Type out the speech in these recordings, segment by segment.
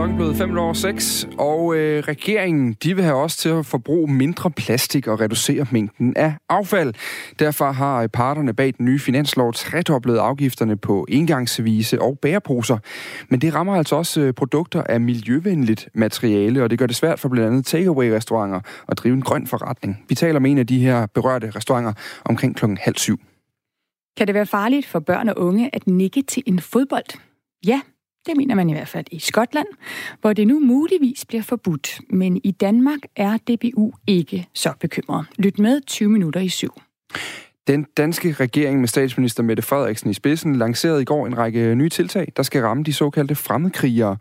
klokken blevet 5 over 6, og øh, regeringen de vil have os til at forbruge mindre plastik og reducere mængden af affald. Derfor har øh, parterne bag den nye finanslov tredoblet afgifterne på engangsvise og bæreposer. Men det rammer altså også øh, produkter af miljøvenligt materiale, og det gør det svært for blandt andet takeaway-restauranter at drive en grøn forretning. Vi taler med en af de her berørte restauranter omkring klokken halv syv. Kan det være farligt for børn og unge at nikke til en fodbold? Ja, det mener man i hvert fald i Skotland, hvor det nu muligvis bliver forbudt. Men i Danmark er DBU ikke så bekymret. Lyt med 20 minutter i syv. Den danske regering med statsminister Mette Frederiksen i spidsen lancerede i går en række nye tiltag, der skal ramme de såkaldte fremmedkrigere.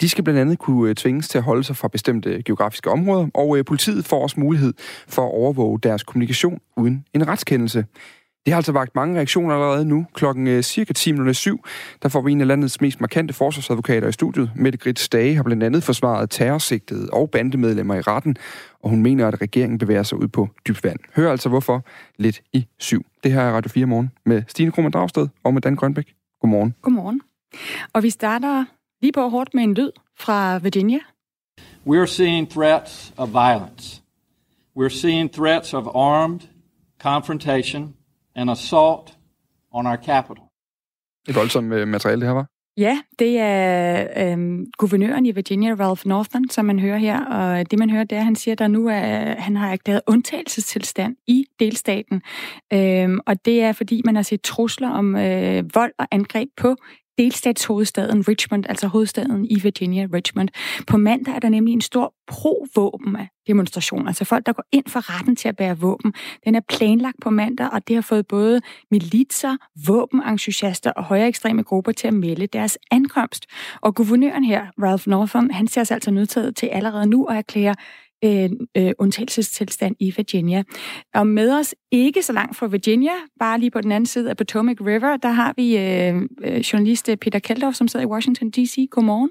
De skal blandt andet kunne øh, tvinges til at holde sig fra bestemte geografiske områder, og øh, politiet får også mulighed for at overvåge deres kommunikation uden en retskendelse. Det har altså vagt mange reaktioner allerede nu. Klokken øh, cirka 10 minutter syv, der får vi en af landets mest markante forsvarsadvokater i studiet. Mette Grits Dage har blandt andet forsvaret terrorsigtede og bandemedlemmer i retten, og hun mener, at regeringen bevæger sig ud på dybt vand. Hør altså hvorfor lidt i syv. Det her er Radio 4 morgen med Stine Krohmann Dragsted og med Dan Grønbæk. Godmorgen. Godmorgen. Og vi starter lige på hårdt med en lyd fra Virginia. We're seeing threats of violence. We're seeing threats of armed confrontation an assault on our capital. Et voldsomt øh, materiale, det her var? Ja, det er øhm, guvernøren i Virginia, Ralph Northam, som man hører her. Og det, man hører, det er, at han siger, at der nu er, han har erklæret undtagelsestilstand i delstaten. Øhm, og det er, fordi man har set trusler om øh, vold og angreb på delstatshovedstaden Richmond, altså hovedstaden i Virginia, Richmond. På mandag er der nemlig en stor pro-våben demonstration, altså folk, der går ind for retten til at bære våben. Den er planlagt på mandag, og det har fået både militser, våbenentusiaster og højere ekstreme grupper til at melde deres ankomst. Og guvernøren her, Ralph Northam, han ser sig altså nødtaget til allerede nu at erklære øh, øh, undtagelsestilstand i Virginia. Og med os, ikke så langt fra Virginia, bare lige på den anden side af Potomac River, der har vi øh, øh journalist Peter Keldorf, som sidder i Washington D.C. Godmorgen.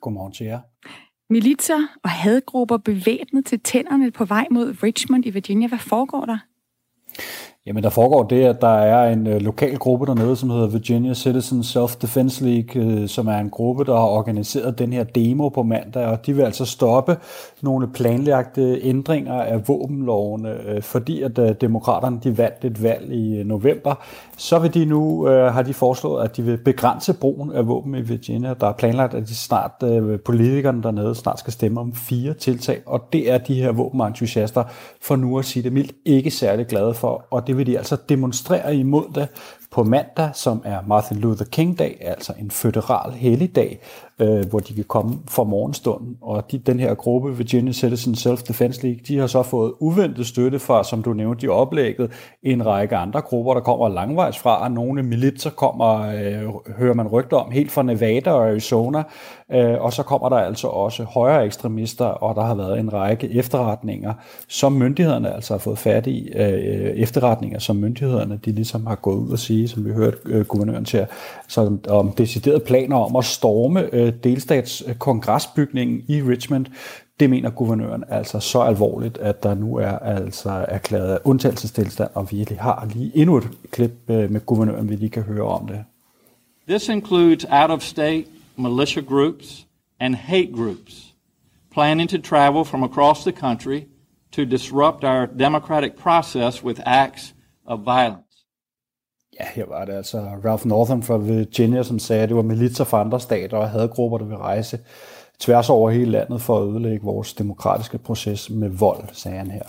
Godmorgen til jer. Militser og hadgrupper bevæbnet til tænderne på vej mod Richmond i Virginia. Hvad foregår der? Jamen, der foregår det, at der er en øh, lokal gruppe dernede, som hedder Virginia Citizen Self-Defense League, øh, som er en gruppe, der har organiseret den her demo på mandag, og de vil altså stoppe nogle planlagte ændringer af våbenlovene, øh, fordi at øh, demokraterne de vandt et valg i øh, november. Så vil de nu, øh, har de foreslået, at de vil begrænse brugen af våben i Virginia. Der er planlagt, at de snart, øh, politikerne dernede snart skal stemme om fire tiltag, og det er de her våbenentusiaster, for nu at sige det mildt, ikke særlig glade for, og det vil de altså demonstrere imod det. På mandag, som er Martin Luther King dag, altså en føderal helligdag, øh, hvor de kan komme for morgenstunden. Og de, den her gruppe, Virginia Citizen Self-Defense League, de har så fået uventet støtte fra, som du nævnte i oplægget, en række andre grupper, der kommer langvejs fra, og nogle militser kommer, øh, hører man rygter om, helt fra Nevada og Arizona, øh, og så kommer der altså også højere ekstremister, og der har været en række efterretninger, som myndighederne altså har fået fat i, øh, efterretninger, som myndighederne de ligesom har gået ud og sige, som vi hørte øh, guvernøren til, så om deciderede planer om at storme øh, Øh, delstatskongresbygningen i Richmond, det mener guvernøren altså så alvorligt, at der nu er altså erklæret undtagelsestilstand, og vi har lige endnu et klip øh, med guvernøren, vi lige kan høre om det. This includes out-of-state militia groups and hate groups planning to travel from across the country to disrupt our democratic process with acts of violence. Ja, her var det altså Ralph Northam fra Virginia, som sagde, at det var militser fra andre stater og havde grupper, der ville rejse tværs over hele landet for at ødelægge vores demokratiske proces med vold, sagde han her.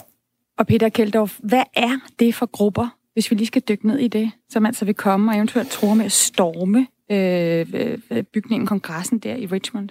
Og Peter Keldorf, hvad er det for grupper, hvis vi lige skal dykke ned i det, som altså vil komme og eventuelt tror med at storme øh, øh, øh bygningen, kongressen der i Richmond?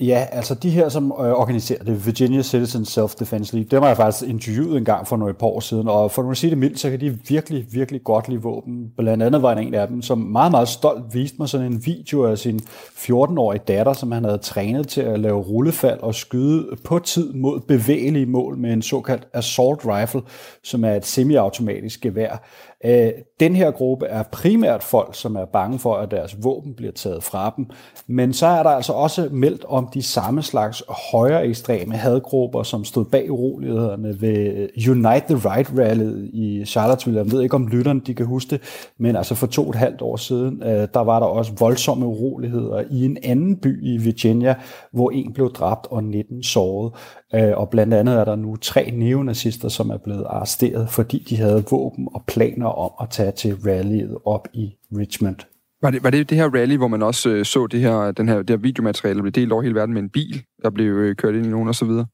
Ja, altså de her, som øh, organiserer det, Virginia Citizen Self-Defense League, dem har jeg faktisk interviewet en gang for nogle par år siden, og for at sige det mildt, så kan de virkelig, virkelig godt lide våben. Blandt andet var en af dem, som meget, meget stolt viste mig sådan en video af sin 14-årige datter, som han havde trænet til at lave rullefald og skyde på tid mod bevægelige mål med en såkaldt assault rifle, som er et semiautomatisk gevær. Øh, den her gruppe er primært folk, som er bange for, at deres våben bliver taget fra dem, men så er der altså også meldt om de samme slags højere ekstreme hadgrupper, som stod bag urolighederne ved Unite the Right Rally i Charlottesville. Jeg ved ikke, om lytterne de kan huske det, men altså for to og et halvt år siden, øh, der var der også voldsomme uroligheder i en anden by i Virginia, hvor en blev dræbt og 19 såret. Øh, og blandt andet er der nu tre neonazister, som er blevet arresteret, fordi de havde våben og planer om at tage til rallyet op i Richmond. Var det, var det det her rally, hvor man også øh, så det her, den her, det her videomateriale, der blev delt over hele verden med en bil, der blev øh, kørt ind i nogen og så videre?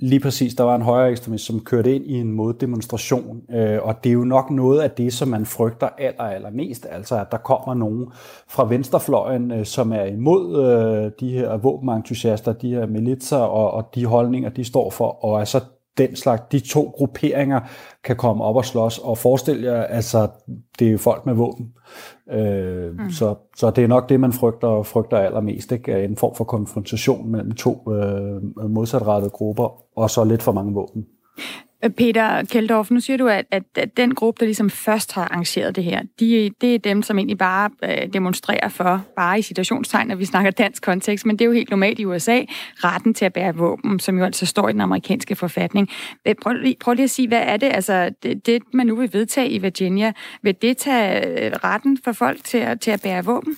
Lige præcis, der var en højere ekstremist, som kørte ind i en moddemonstration, øh, og det er jo nok noget af det, som man frygter aller, aller mest, altså at der kommer nogen fra venstrefløjen, øh, som er imod øh, de her våbenentusiaster, de her militser og, og de holdninger, de står for, og altså den slags, de to grupperinger kan komme op og slås, og forestil jer, altså, det er jo folk med våben. Øh, mm. så, så det er nok det, man frygter, frygter allermest, ikke? en form for konfrontation mellem to øh, modsatrettede grupper, og så lidt for mange våben. Peter Keldorf, nu siger du, at, at, at den gruppe, der ligesom først har arrangeret det her, de, det er dem, som egentlig bare øh, demonstrerer for, bare i situationstegn, når vi snakker dansk kontekst, men det er jo helt normalt i USA, retten til at bære våben, som jo altså står i den amerikanske forfatning. Øh, prøv lige, prøv lige at sige, hvad er det, altså det, det, man nu vil vedtage i Virginia, vil det tage øh, retten for folk til at, til at bære våben?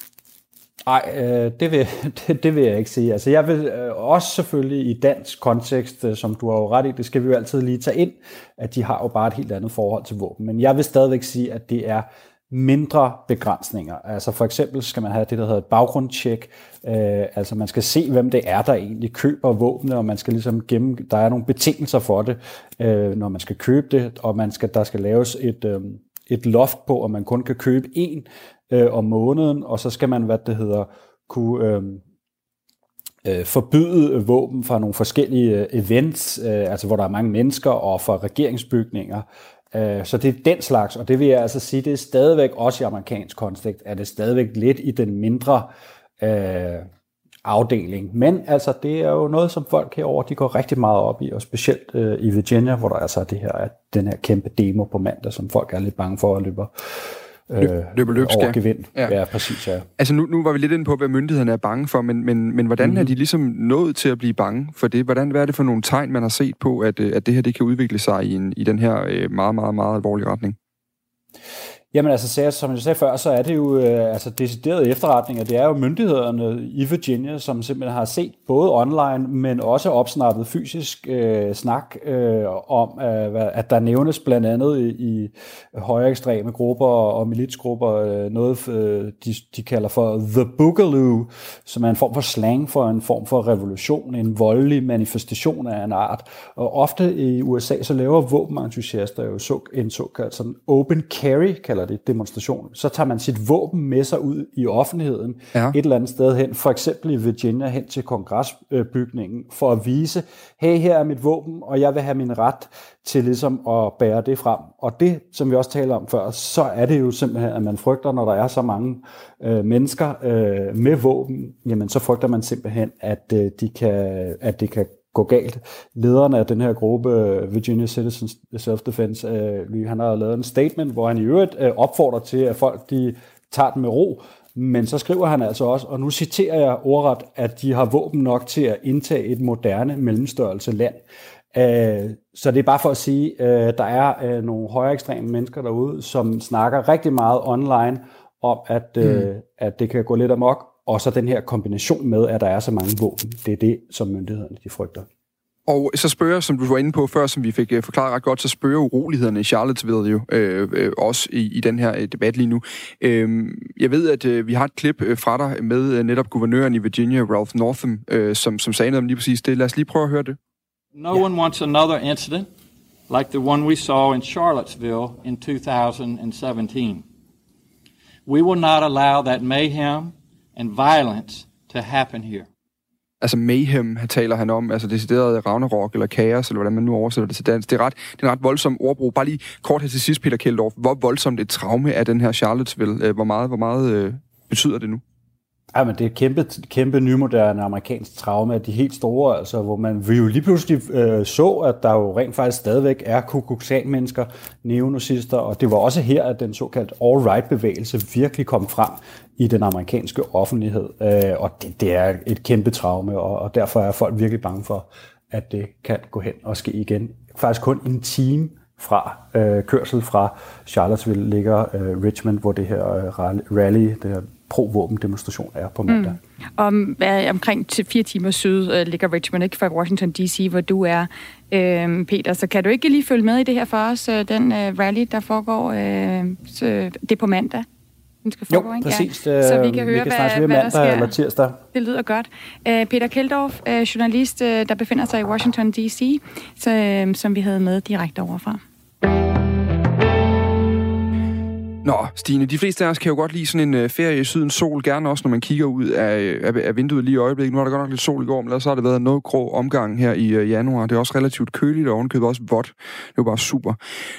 Nej, øh, det, vil, det, det vil jeg ikke sige. Altså, jeg vil øh, også selvfølgelig i dansk kontekst, øh, som du har jo ret i, det skal vi jo altid lige tage ind, at de har jo bare et helt andet forhold til våben. Men jeg vil stadigvæk sige, at det er mindre begrænsninger. Altså for eksempel skal man have det, der hedder et baggrundstjek. Øh, altså man skal se, hvem det er, der egentlig køber våbne, og man skal ligesom gennem, der er nogle betingelser for det, øh, når man skal købe det, og man skal, der skal laves et, øh, et loft på, at man kun kan købe en øh, om måneden, og så skal man, hvad det hedder, kunne øh, øh, forbyde våben fra nogle forskellige øh, events, øh, altså hvor der er mange mennesker, og fra regeringsbygninger. Øh, så det er den slags, og det vil jeg altså sige, det er stadigvæk også i amerikansk kontekst, er det stadigvæk lidt i den mindre øh, afdeling. Men altså, det er jo noget, som folk herover de går rigtig meget op i, og specielt øh, i Virginia, hvor der altså er det her, den her kæmpe demo på mandag, som folk er lidt bange for at løbe øh, løber løbsk, over gevind. Ja. ja, præcis, ja. Altså nu, nu var vi lidt inde på, hvad myndighederne er bange for, men, men, men hvordan mm. er de ligesom nået til at blive bange for det? Hvordan, hvad er det for nogle tegn, man har set på, at, øh, at det her det kan udvikle sig i, en, i den her øh, meget, meget, meget alvorlige retning? Jamen altså, som jeg sagde før, så er det jo øh, altså deciderede efterretninger. Det er jo myndighederne i Virginia, som simpelthen har set både online, men også opsnappet fysisk øh, snak øh, om, øh, at der nævnes blandt andet i, i højere ekstreme grupper og militsgrupper øh, noget, øh, de, de kalder for The Boogaloo, som er en form for slang for en form for revolution, en voldelig manifestation af en art. Og ofte i USA, så laver våbenentusiaster jo så, en såkaldt sådan open carry, kalder det, demonstration, så tager man sit våben med sig ud i offentligheden ja. et eller andet sted hen, for eksempel i Virginia hen til kongresbygningen, for at vise, hey, her er mit våben, og jeg vil have min ret til ligesom at bære det frem. Og det, som vi også talte om før, så er det jo simpelthen, at man frygter, når der er så mange øh, mennesker øh, med våben, jamen så frygter man simpelthen, at, øh, de kan, at det kan gå galt. Lederen af den her gruppe, Virginia Citizens Self-Defense, øh, han har lavet en statement, hvor han i øvrigt øh, opfordrer til, at folk de tager den med ro, men så skriver han altså også, og nu citerer jeg ordret, at de har våben nok til at indtage et moderne mellemstørrelse land. Øh, så det er bare for at sige, der er nogle højere ekstreme mennesker derude, som snakker rigtig meget online om, at, mm. at det kan gå lidt amok, og så den her kombination med, at der er så mange våben. Det er det, som myndighederne de frygter. Og så spørger, som du var inde på før, som vi fik uh, forklaret ret godt, så spørger urolighederne i Charlottesville jo øh, øh, også i, i den her uh, debat lige nu. Øh, jeg ved, at uh, vi har et klip uh, fra dig med uh, netop guvernøren i Virginia, Ralph Northam, uh, som, som sagde noget om lige præcis det. Lad os lige prøve at høre det. No yeah. one wants another incident like the one we saw in Charlottesville in 2017. We will not allow that mayhem and violence to happen here. Altså mayhem, han taler han om, altså decideret Ragnarok eller kaos, eller hvordan man nu oversætter det til dansk. Det er ret, det er en ret voldsom ordbrug. Bare lige kort her til sidst, Peter Kjeldorf. Hvor voldsomt et traume er den her Charlottesville? Øh, hvor meget, hvor meget øh, betyder det nu? Ja, men det er et kæmpe, kæmpe nymoderne amerikansk traume af de helt store, altså, hvor man jo lige pludselig øh, så, at der jo rent faktisk stadigvæk er kukuksan-mennesker, neonazister, og det var også her, at den såkaldte all-right-bevægelse virkelig kom frem i den amerikanske offentlighed, øh, og det, det er et kæmpe traume, og, og derfor er folk virkelig bange for, at det kan gå hen og ske igen. Faktisk kun en time fra øh, kørsel fra Charlottesville ligger øh, Richmond, hvor det her øh, rally, det her pro-våben demonstration er på mandag. Mm. Om, øh, omkring til fire timer syd øh, ligger Richmond, ikke fra Washington D.C., hvor du er, øh, Peter. Så kan du ikke lige følge med i det her for os, øh, den øh, rally, der foregår, øh, så, det er på mandag? Den skal foregå, jo, præcis. Ja. Så vi kan høre, vi kan hvad, hvad der sker. Eller tirsdag. Det lyder godt. Uh, Peter Keldorf, uh, journalist, uh, der befinder sig i Washington D.C., så, uh, som vi havde med direkte overfra. Nå, Stine, de fleste af os kan jo godt lide sådan en uh, ferie i sydens sol, gerne også, når man kigger ud af, af, af vinduet lige i øjeblikket. Nu har der godt nok lidt sol i går, men så har det været noget grå omgang her i uh, januar. Det er også relativt køligt, og ovenkøbet også vådt. Det er bare super.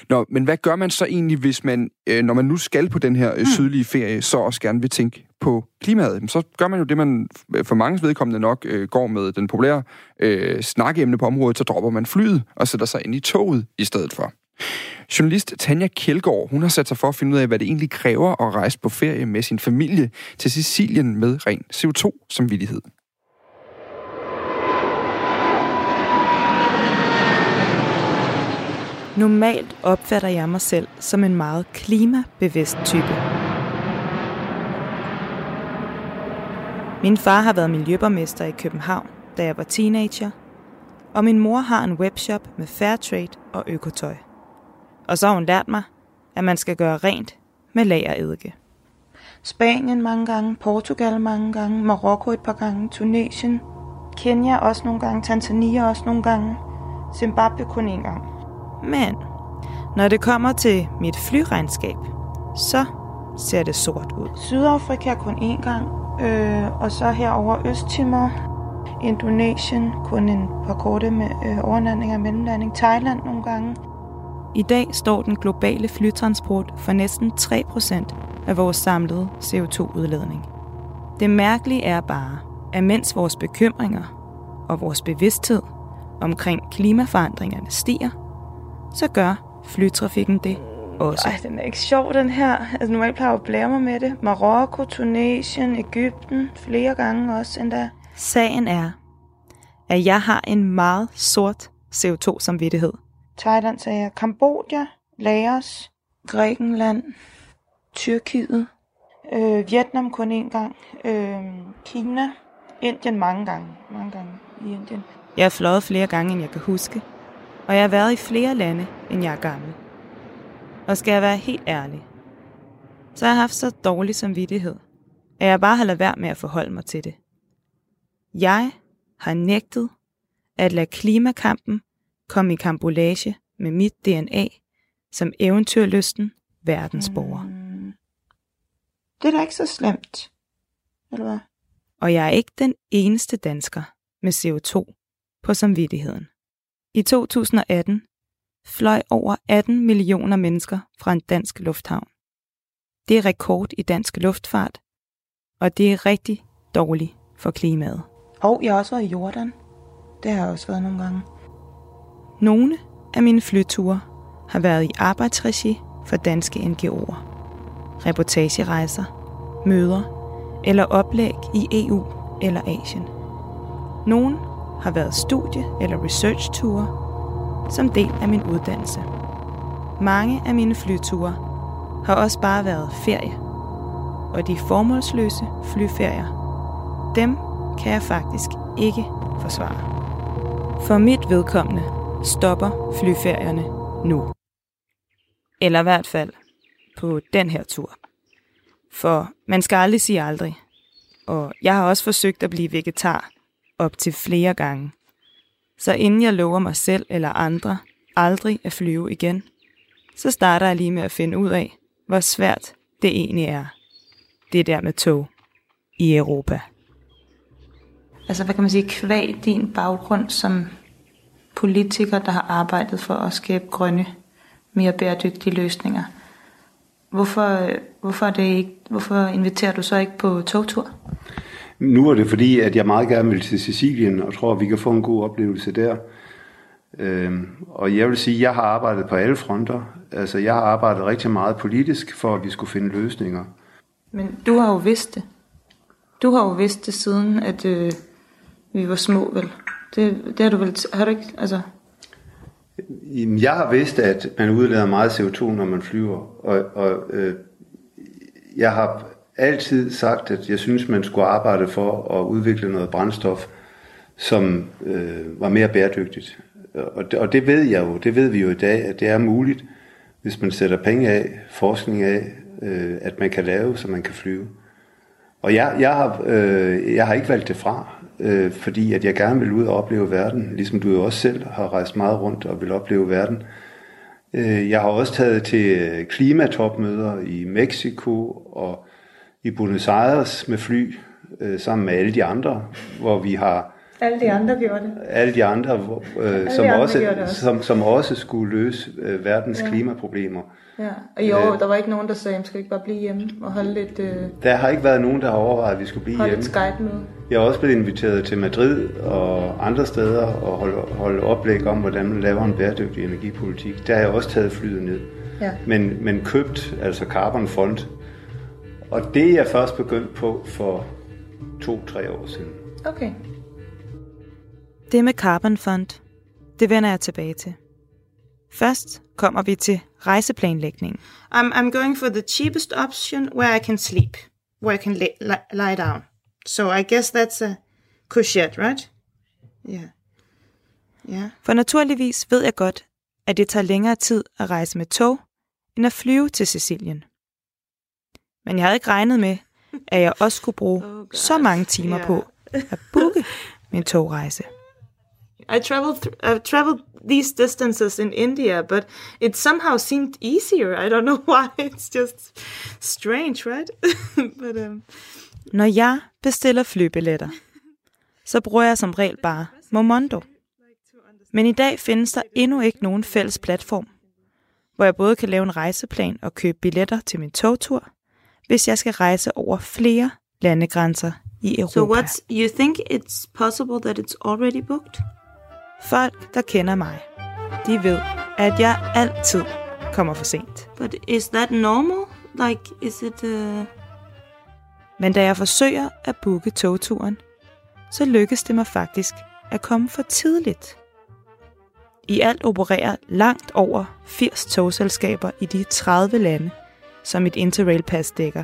Nå, men hvad gør man så egentlig, hvis man, uh, når man nu skal på den her uh, sydlige ferie, så også gerne vil tænke på klimaet? Så gør man jo det, man for mange vedkommende nok uh, går med den populære uh, snakkeemne på området, så dropper man flyet og sætter sig ind i toget i stedet for. Journalist Tanja Kjeldgaard, hun har sat sig for at finde ud af, hvad det egentlig kræver at rejse på ferie med sin familie til Sicilien med ren CO2 som villighed. Normalt opfatter jeg mig selv som en meget klimabevidst type. Min far har været miljøborgmester i København, da jeg var teenager, og min mor har en webshop med fair trade og økotøj. Og så har hun lært mig, at man skal gøre rent med lageredike. Spanien mange gange, Portugal mange gange, Marokko et par gange, Tunesien, Kenya også nogle gange, Tanzania også nogle gange, Zimbabwe kun en gang. Men når det kommer til mit flyregnskab, så ser det sort ud. Sydafrika kun én gang, øh, og så herover Østtimor, Indonesien kun en par korte med øh, overnatning og mellemlanding, Thailand nogle gange, i dag står den globale flytransport for næsten 3% af vores samlede CO2-udledning. Det mærkelige er bare, at mens vores bekymringer og vores bevidsthed omkring klimaforandringerne stiger, så gør flytrafikken det også. Ej, den er ikke sjov, den her. Altså, normalt plejer jeg at blære mig med det. Marokko, Tunesien, Ægypten, flere gange også endda. Sagen er, at jeg har en meget sort CO2-samvittighed – Thailand sagde jeg, Kambodja, Laos, Grækenland, Tyrkiet, øh, Vietnam kun en gang, øh, Kina, Indien mange gange, mange gange i Indien. Jeg har fløjet flere gange, end jeg kan huske, og jeg har været i flere lande, end jeg er gammel. Og skal jeg være helt ærlig, så har jeg haft så dårlig samvittighed, at jeg bare har lavet være med at forholde mig til det. Jeg har nægtet at lade klimakampen kom i kambolage med mit DNA som eventyrlysten verdensborger. Mm. Det er da ikke så slemt, eller hvad? Og jeg er ikke den eneste dansker med CO2 på samvittigheden. I 2018 fløj over 18 millioner mennesker fra en dansk lufthavn. Det er rekord i dansk luftfart, og det er rigtig dårligt for klimaet. Og jeg har også været i Jordan. Det har jeg også været nogle gange. Nogle af mine flyture har været i arbejdsregi for danske NGO'er. Reportagerejser, møder eller oplæg i EU eller Asien. Nogle har været studie- eller research-ture som del af min uddannelse. Mange af mine flyture har også bare været ferie. Og de formålsløse flyferier, dem kan jeg faktisk ikke forsvare. For mit vedkommende stopper flyferierne nu. Eller i hvert fald på den her tur. For man skal aldrig sige aldrig. Og jeg har også forsøgt at blive vegetar op til flere gange. Så inden jeg lover mig selv eller andre aldrig at flyve igen, så starter jeg lige med at finde ud af, hvor svært det egentlig er. Det der med tog i Europa. Altså, hvad kan man sige, kvæg din baggrund som politikere, der har arbejdet for at skabe grønne, mere bæredygtige løsninger. Hvorfor, hvorfor, er det ikke, hvorfor inviterer du så ikke på togtur? Nu er det fordi, at jeg meget gerne vil til Sicilien, og tror, at vi kan få en god oplevelse der. Øhm, og jeg vil sige, at jeg har arbejdet på alle fronter. Altså, jeg har arbejdet rigtig meget politisk, for at vi skulle finde løsninger. Men du har jo vidst det. Du har jo vidst det siden, at øh, vi var små, vel? Det, det har du vel... Har du ikke... Altså... Jeg har vidst, at man udleder meget CO2, når man flyver. Og, og øh, jeg har altid sagt, at jeg synes, man skulle arbejde for at udvikle noget brændstof, som øh, var mere bæredygtigt. Og det, og det ved jeg jo, det ved vi jo i dag, at det er muligt, hvis man sætter penge af, forskning af, øh, at man kan lave, så man kan flyve. Og jeg, jeg, har, øh, jeg har ikke valgt det fra, øh, fordi at jeg gerne vil ud og opleve verden, ligesom du jo også selv har rejst meget rundt og vil opleve verden. Øh, jeg har også taget til klimatopmøder i Mexico og i Buenos Aires med fly, øh, sammen med alle de andre, hvor vi har alle de andre gjorde det. Alle de andre, øh, alle som, de andre også, også. Som, som også skulle løse øh, verdens ja. klimaproblemer. Ja, og jo, øh, der var ikke nogen, der sagde, at skal ikke bare blive hjemme og holde lidt... Øh, der har ikke været nogen, der har overvejet, at vi skulle blive holde hjemme. Holde et Skype-møde. Jeg har også blevet inviteret til Madrid og andre steder og holde, holde oplæg om, hvordan man laver en bæredygtig energipolitik. Der har jeg også taget flyet ned. Ja. Men, men købt, altså Carbon Fund. Og det er jeg først begyndt på for to-tre år siden. Okay. Det med Carbon Fund, det vender jeg tilbage til. Først kommer vi til rejseplanlægningen. I'm, I'm going for the cheapest option where I can sleep, where I can lay, lie down. So I guess that's a couchette, right? Yeah. Yeah. For naturligvis ved jeg godt, at det tager længere tid at rejse med tog, end at flyve til Sicilien. Men jeg havde ikke regnet med, at jeg også skulle bruge oh så mange timer yeah. på at booke min togrejse. I traveled th- I've traveled these distances in India, but it somehow seemed easier. I don't know why. It's just strange, right? but um... Når jeg bestiller flybilletter, så bruger jeg som regel bare Momondo. Men i dag findes der endnu ikke nogen fælles platform, hvor jeg både kan lave en rejseplan og købe billetter til min togtur, hvis jeg skal rejse over flere landegrænser i Europa. So what's you think it's possible that it's already booked? Folk, der kender mig, de ved, at jeg altid kommer for sent. But is that normal? Like, is it... Uh... Men da jeg forsøger at booke togturen, så lykkes det mig faktisk at komme for tidligt. I alt opererer langt over 80 togselskaber i de 30 lande, som mit Interrail-pas dækker.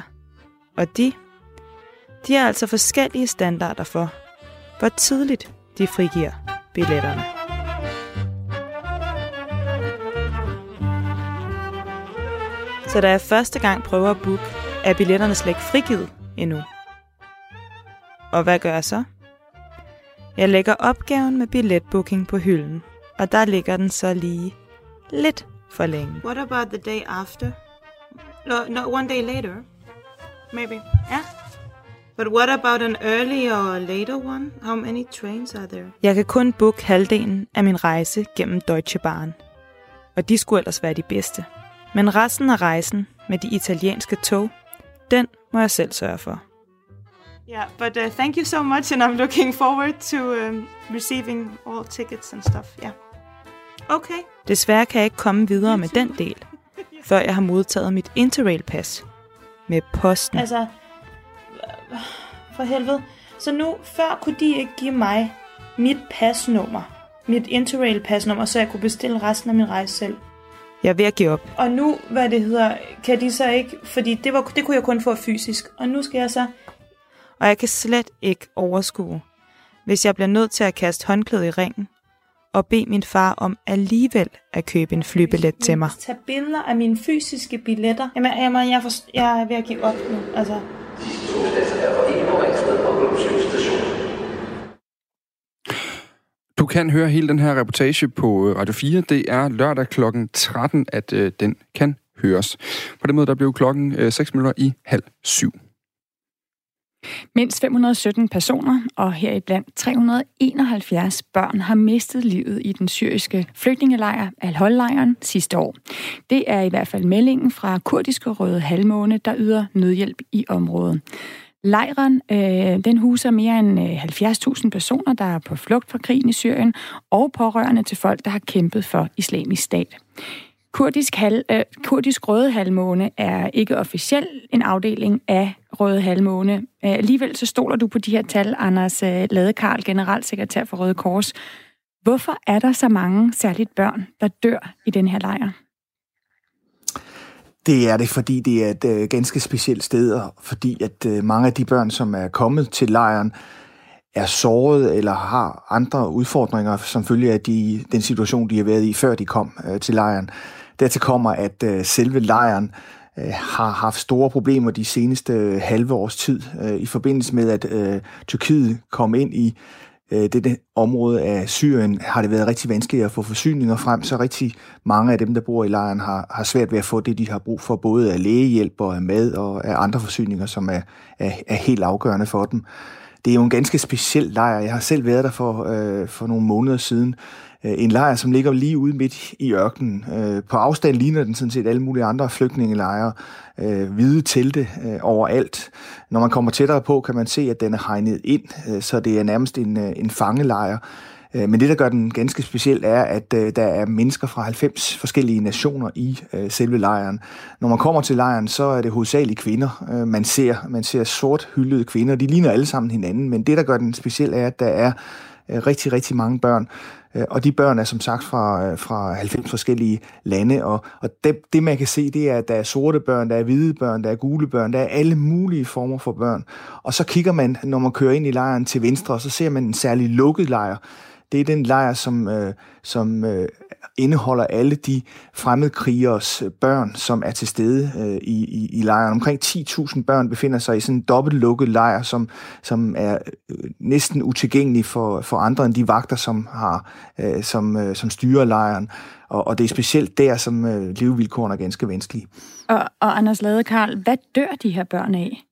Og de, de har altså forskellige standarder for, hvor tidligt de frigiver billetterne. Så da jeg første gang prøver at booke, er billetterne slet ikke frigivet endnu. Og hvad gør jeg så? Jeg lægger opgaven med billetbooking på hylden, og der ligger den så lige lidt for længe. What about the day after? No, no, one day later. Maybe. Yeah. But what about an early or later one? How many trains are there? Jeg kan kun booke halvdelen af min rejse gennem Deutsche Bahn. Og de skulle ellers være de bedste. Men resten af rejsen med de italienske tog, den må jeg selv sørge for. Yeah, but uh, thank you so much, and I'm looking forward to um, receiving all tickets and stuff. Yeah. Okay. Desværre kan jeg ikke komme videre med den del, før jeg har modtaget mit Interrail-pas med posten. Altså, for helvede. Så nu, før kunne de ikke give mig mit pasnummer, mit Interrail-pasnummer, så jeg kunne bestille resten af min rejse selv. Jeg er ved at give op. Og nu, hvad det hedder, kan de så ikke, fordi det, var, det kunne jeg kun få fysisk, og nu skal jeg så... Og jeg kan slet ikke overskue, hvis jeg bliver nødt til at kaste håndklædet i ringen og bede min far om alligevel at købe en flybillet til mig. Tag billeder af mine fysiske billetter. Jamen, jamen jeg, forst- jeg er ved at give op nu. Altså. Du du kan høre hele den her reportage på øh, Radio 4. Det er lørdag kl. 13, at øh, den kan høres. På den måde der blev klokken øh, 6 minutter i halv syv. Mindst 517 personer, og heriblandt 371 børn, har mistet livet i den syriske flygtningelejr Al-Hol-lejren sidste år. Det er i hvert fald meldingen fra kurdiske røde halvmåne, der yder nødhjælp i området. Lejren øh, den huser mere end øh, 70.000 personer, der er på flugt fra krigen i Syrien, og pårørende til folk, der har kæmpet for islamisk stat. Kurdisk, hal, øh, kurdisk Røde Halvmåne er ikke officielt en afdeling af Røde Halvmåne. Øh, alligevel så stoler du på de her tal, Anders øh, Ladekarl, generalsekretær for Røde Kors. Hvorfor er der så mange, særligt børn, der dør i den her lejr? Det er det, fordi det er et øh, ganske specielt sted, og fordi at øh, mange af de børn, som er kommet til lejren, er såret eller har andre udfordringer, som følge af de, den situation, de har været i, før de kom øh, til lejren. Dertil kommer, at øh, selve lejren øh, har haft store problemer de seneste øh, halve års tid øh, i forbindelse med, at øh, Tyrkiet kom ind i Øh, dette område af Syrien, har det været rigtig vanskeligt at få forsyninger frem, så rigtig mange af dem, der bor i lejren, har, har svært ved at få det, de har brug for, både af lægehjælp og af mad og af andre forsyninger, som er, er, er helt afgørende for dem. Det er jo en ganske speciel lejr. Jeg har selv været der for, øh, for nogle måneder siden. Øh, en lejr, som ligger lige ude midt i ørkenen. Øh, på afstand ligner den sådan set alle mulige andre flygtningelejre. Øh, hvide telte overalt. Når man kommer tættere på, kan man se, at den er hegnet ind, så det er nærmest en, en fangelejr. Men det, der gør den ganske speciel, er, at der er mennesker fra 90 forskellige nationer i selve lejren. Når man kommer til lejren, så er det hovedsageligt kvinder. Man ser, man ser sort hyldede kvinder. De ligner alle sammen hinanden, men det, der gør den speciel, er, at der er rigtig, rigtig mange børn. Øh, og de børn er som sagt fra, øh, fra 90 forskellige lande, og, og det, det man kan se, det er, at der er sorte børn, der er hvide børn, der er gule børn, der er alle mulige former for børn. Og så kigger man, når man kører ind i lejren til venstre, og så ser man en særlig lukket lejr, det er den lejr, som, øh, som øh, indeholder alle de fremmedkrigers øh, børn, som er til stede øh, i, i, i lejren. Omkring 10.000 børn befinder sig i sådan en dobbeltlukket lejr, som, som er øh, næsten utilgængelig for, for andre end de vagter, som, har, øh, som, øh, som styrer lejren. Og, og det er specielt der, som øh, levevilkårene er ganske vanskelige. Og, og Anders Lade Karl, hvad dør de her børn af?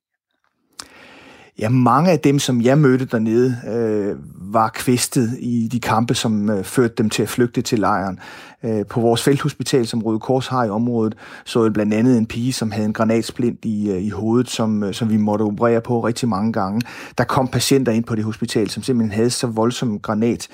Ja, mange af dem, som jeg mødte dernede, øh, var kvæstet i de kampe, som øh, førte dem til at flygte til lejren. Øh, på vores felthospital, som Røde Kors har i området, så jeg blandt andet en pige, som havde en granatsplint i, øh, i hovedet, som, øh, som vi måtte operere på rigtig mange gange. Der kom patienter ind på det hospital, som simpelthen havde så voldsom granat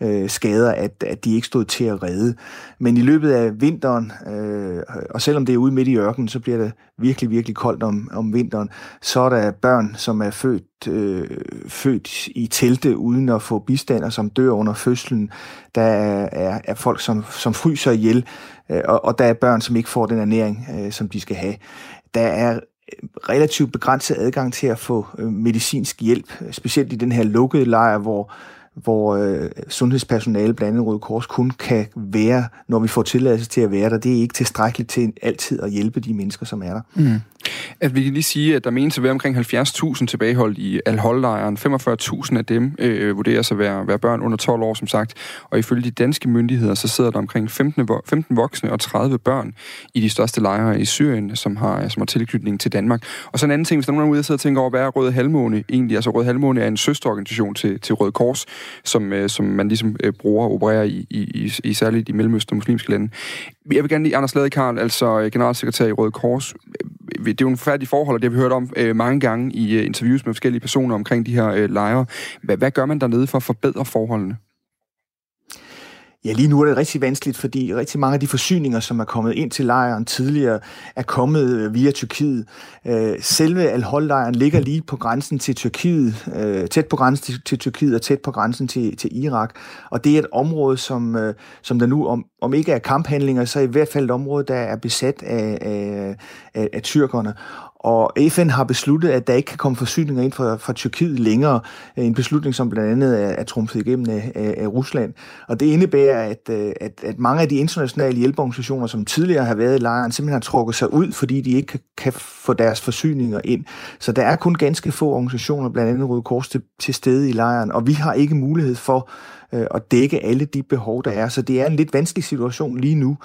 øh, skader, at, at de ikke stod til at redde. Men i løbet af vinteren, øh, og selvom det er ude midt i ørkenen, så bliver det virkelig, virkelig koldt om, om vinteren, så er der børn, som er født, øh, født i telte uden at få bistand, og som dør under fødslen. Der er, er, er folk, som, som fryser ihjel, øh, og, og der er børn, som ikke får den ernæring, øh, som de skal have. Der er øh, relativt begrænset adgang til at få øh, medicinsk hjælp, specielt i den her lukkede lejr, hvor hvor øh, sundhedspersonale, blandt andet Røde Kors, kun kan være, når vi får tilladelse til at være der. Det er ikke tilstrækkeligt til altid at hjælpe de mennesker, som er der. Mm. At vi kan lige sige, at der menes at være omkring 70.000 tilbageholdt i Al-Hol-lejren. 45.000 af dem øh, vurderes at være, være børn under 12 år, som sagt. Og ifølge de danske myndigheder, så sidder der omkring 15, 15 voksne og 30 børn i de største lejre i Syrien, som har, som har tilknytning til Danmark. Og så en anden ting, hvis der er nogen der sidder og tænker over, hvad er Røde Halvmåne egentlig? Altså Røde Halvmåne er en søsterorganisation til, til Røde Kors, som, øh, som man ligesom øh, bruger og opererer i, i, i, i særligt i Mellemøsten og muslimske lande. Jeg vil gerne lige, Anders Ladekarl, altså øh, generalsekretær i Røde Kors. Øh, det er jo en forfærdelig forhold, og det har vi hørt om øh, mange gange i øh, interviews med forskellige personer omkring de her øh, lejre. Hvad, hvad gør man dernede for at forbedre forholdene? Ja, lige nu er det rigtig vanskeligt, fordi rigtig mange af de forsyninger, som er kommet ind til lejren tidligere, er kommet øh, via Tyrkiet. Øh, selve Al-Hol-lejren ligger lige på grænsen til Tyrkiet, øh, tæt på grænsen til, til Tyrkiet og tæt på grænsen til, til Irak. Og det er et område, som, som der nu, om, om ikke er kamphandlinger, så er i hvert fald et område, der er besat af, af, af, af tyrkerne. Og FN har besluttet, at der ikke kan komme forsyninger ind fra, fra Tyrkiet længere. En beslutning, som blandt andet er, er trumfet igennem af, af, af Rusland. Og det indebærer, at, øh, at, at mange af de internationale hjælpeorganisationer, som tidligere har været i lejren, simpelthen har trukket sig ud, fordi de ikke kan, kan få deres forsyninger ind. Så der er kun ganske få organisationer, blandt andet Røde Kors, til, til stede i lejren. Og vi har ikke mulighed for øh, at dække alle de behov, der er. Så det er en lidt vanskelig situation lige nu.